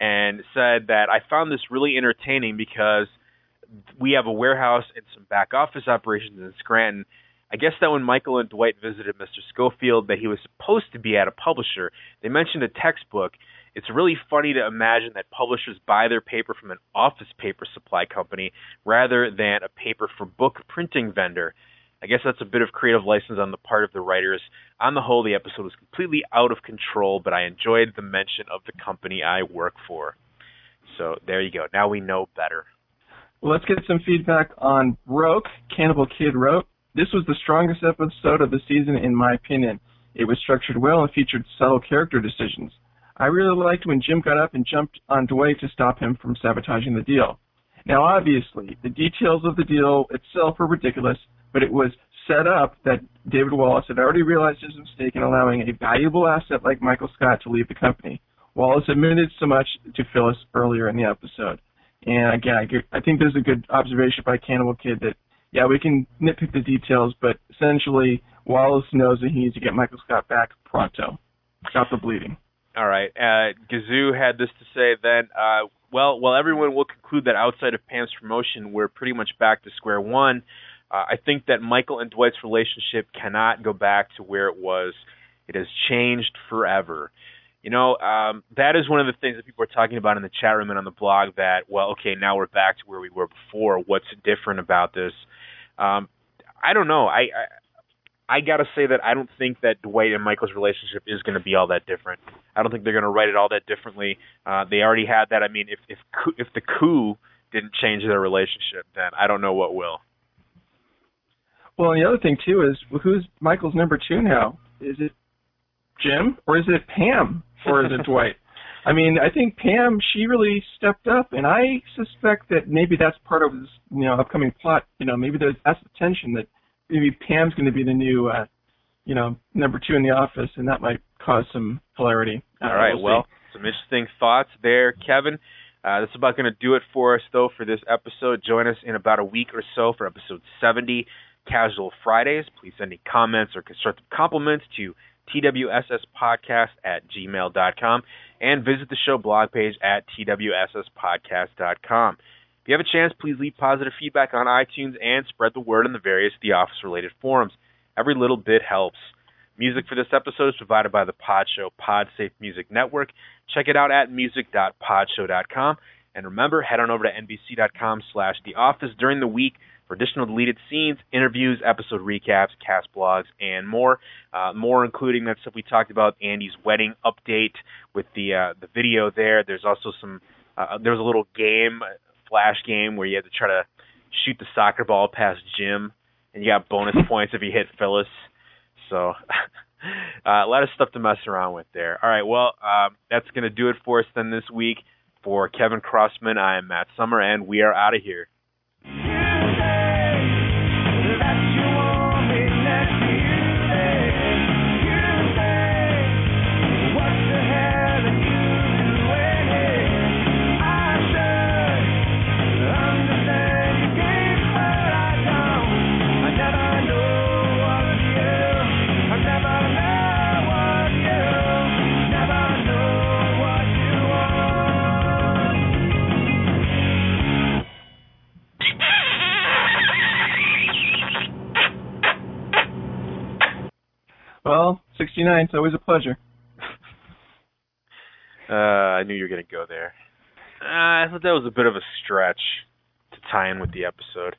and said that I found this really entertaining because we have a warehouse and some back office operations in Scranton. I guess that when Michael and Dwight visited Mr. Schofield, that he was supposed to be at a publisher. They mentioned a textbook it's really funny to imagine that publishers buy their paper from an office paper supply company rather than a paper for book printing vendor. I guess that's a bit of creative license on the part of the writers. On the whole, the episode was completely out of control, but I enjoyed the mention of the company I work for. So there you go. Now we know better. Well, let's get some feedback on Broke. Cannibal Kid wrote, This was the strongest episode of the season, in my opinion. It was structured well and featured subtle character decisions. I really liked when Jim got up and jumped on Dwight to stop him from sabotaging the deal. Now, obviously, the details of the deal itself were ridiculous, but it was set up that David Wallace had already realized his mistake in allowing a valuable asset like Michael Scott to leave the company. Wallace admitted so much to Phyllis earlier in the episode. And again, I, I think there's a good observation by Cannibal Kid that, yeah, we can nitpick the details, but essentially, Wallace knows that he needs to get Michael Scott back pronto. Stop the bleeding. All right. Uh, Gazoo had this to say then. Uh, well, well, everyone will conclude that outside of Pam's promotion, we're pretty much back to square one. Uh, I think that Michael and Dwight's relationship cannot go back to where it was. It has changed forever. You know, um, that is one of the things that people are talking about in the chat room and on the blog. That well, okay, now we're back to where we were before. What's different about this? Um, I don't know. I, I gotta say that I don't think that Dwight and Michael's relationship is going to be all that different. I don't think they're going to write it all that differently. Uh, they already had that. I mean, if if if the coup didn't change their relationship, then I don't know what will. Well, and the other thing too is who's Michael's number two now? Is it Jim or is it Pam or is it Dwight? I mean, I think Pam she really stepped up, and I suspect that maybe that's part of this you know upcoming plot. You know, maybe there's that's the tension that maybe Pam's going to be the new, uh, you know, number two in the office, and that might cause some hilarity. Uh, All right. We'll, well, some interesting thoughts there, Kevin. Uh, that's about going to do it for us, though, for this episode. Join us in about a week or so for episode 70, Casual Fridays. Please send any comments or constructive compliments to twsspodcast at gmail.com and visit the show blog page at twsspodcast.com. If you have a chance, please leave positive feedback on iTunes and spread the word on the various The Office related forums. Every little bit helps. Music for this episode is provided by the Pod Show PodSafe Music Network. Check it out at music.podshow.com. And remember, head on over to nbc.com slash The Office during the week for additional deleted scenes, interviews, episode recaps, cast blogs, and more. Uh, more including that stuff we talked about, Andy's wedding update with the uh, the video there. There's also some. Uh, there was a little game flash game where you had to try to shoot the soccer ball past Jim, and you got bonus points if you hit Phyllis. So uh, a lot of stuff to mess around with there. All right, well, um, that's going to do it for us then this week. For Kevin Crossman, I am Matt Summer, and we are out of here. Well, 69 it's always a pleasure. uh, I knew you were going to go there. Uh, I thought that was a bit of a stretch to tie in with the episode.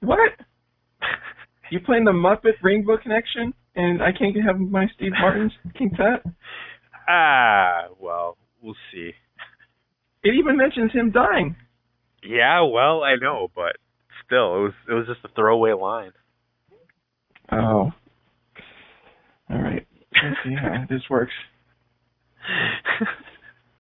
What? you playing the Muppet Rainbow Connection, and I can't have my Steve Martin's King Tut? Ah, well, we'll see. It even mentions him dying. Yeah, well, I know, but still, it was it was just a throwaway line. Oh. All right. Let's see how this works.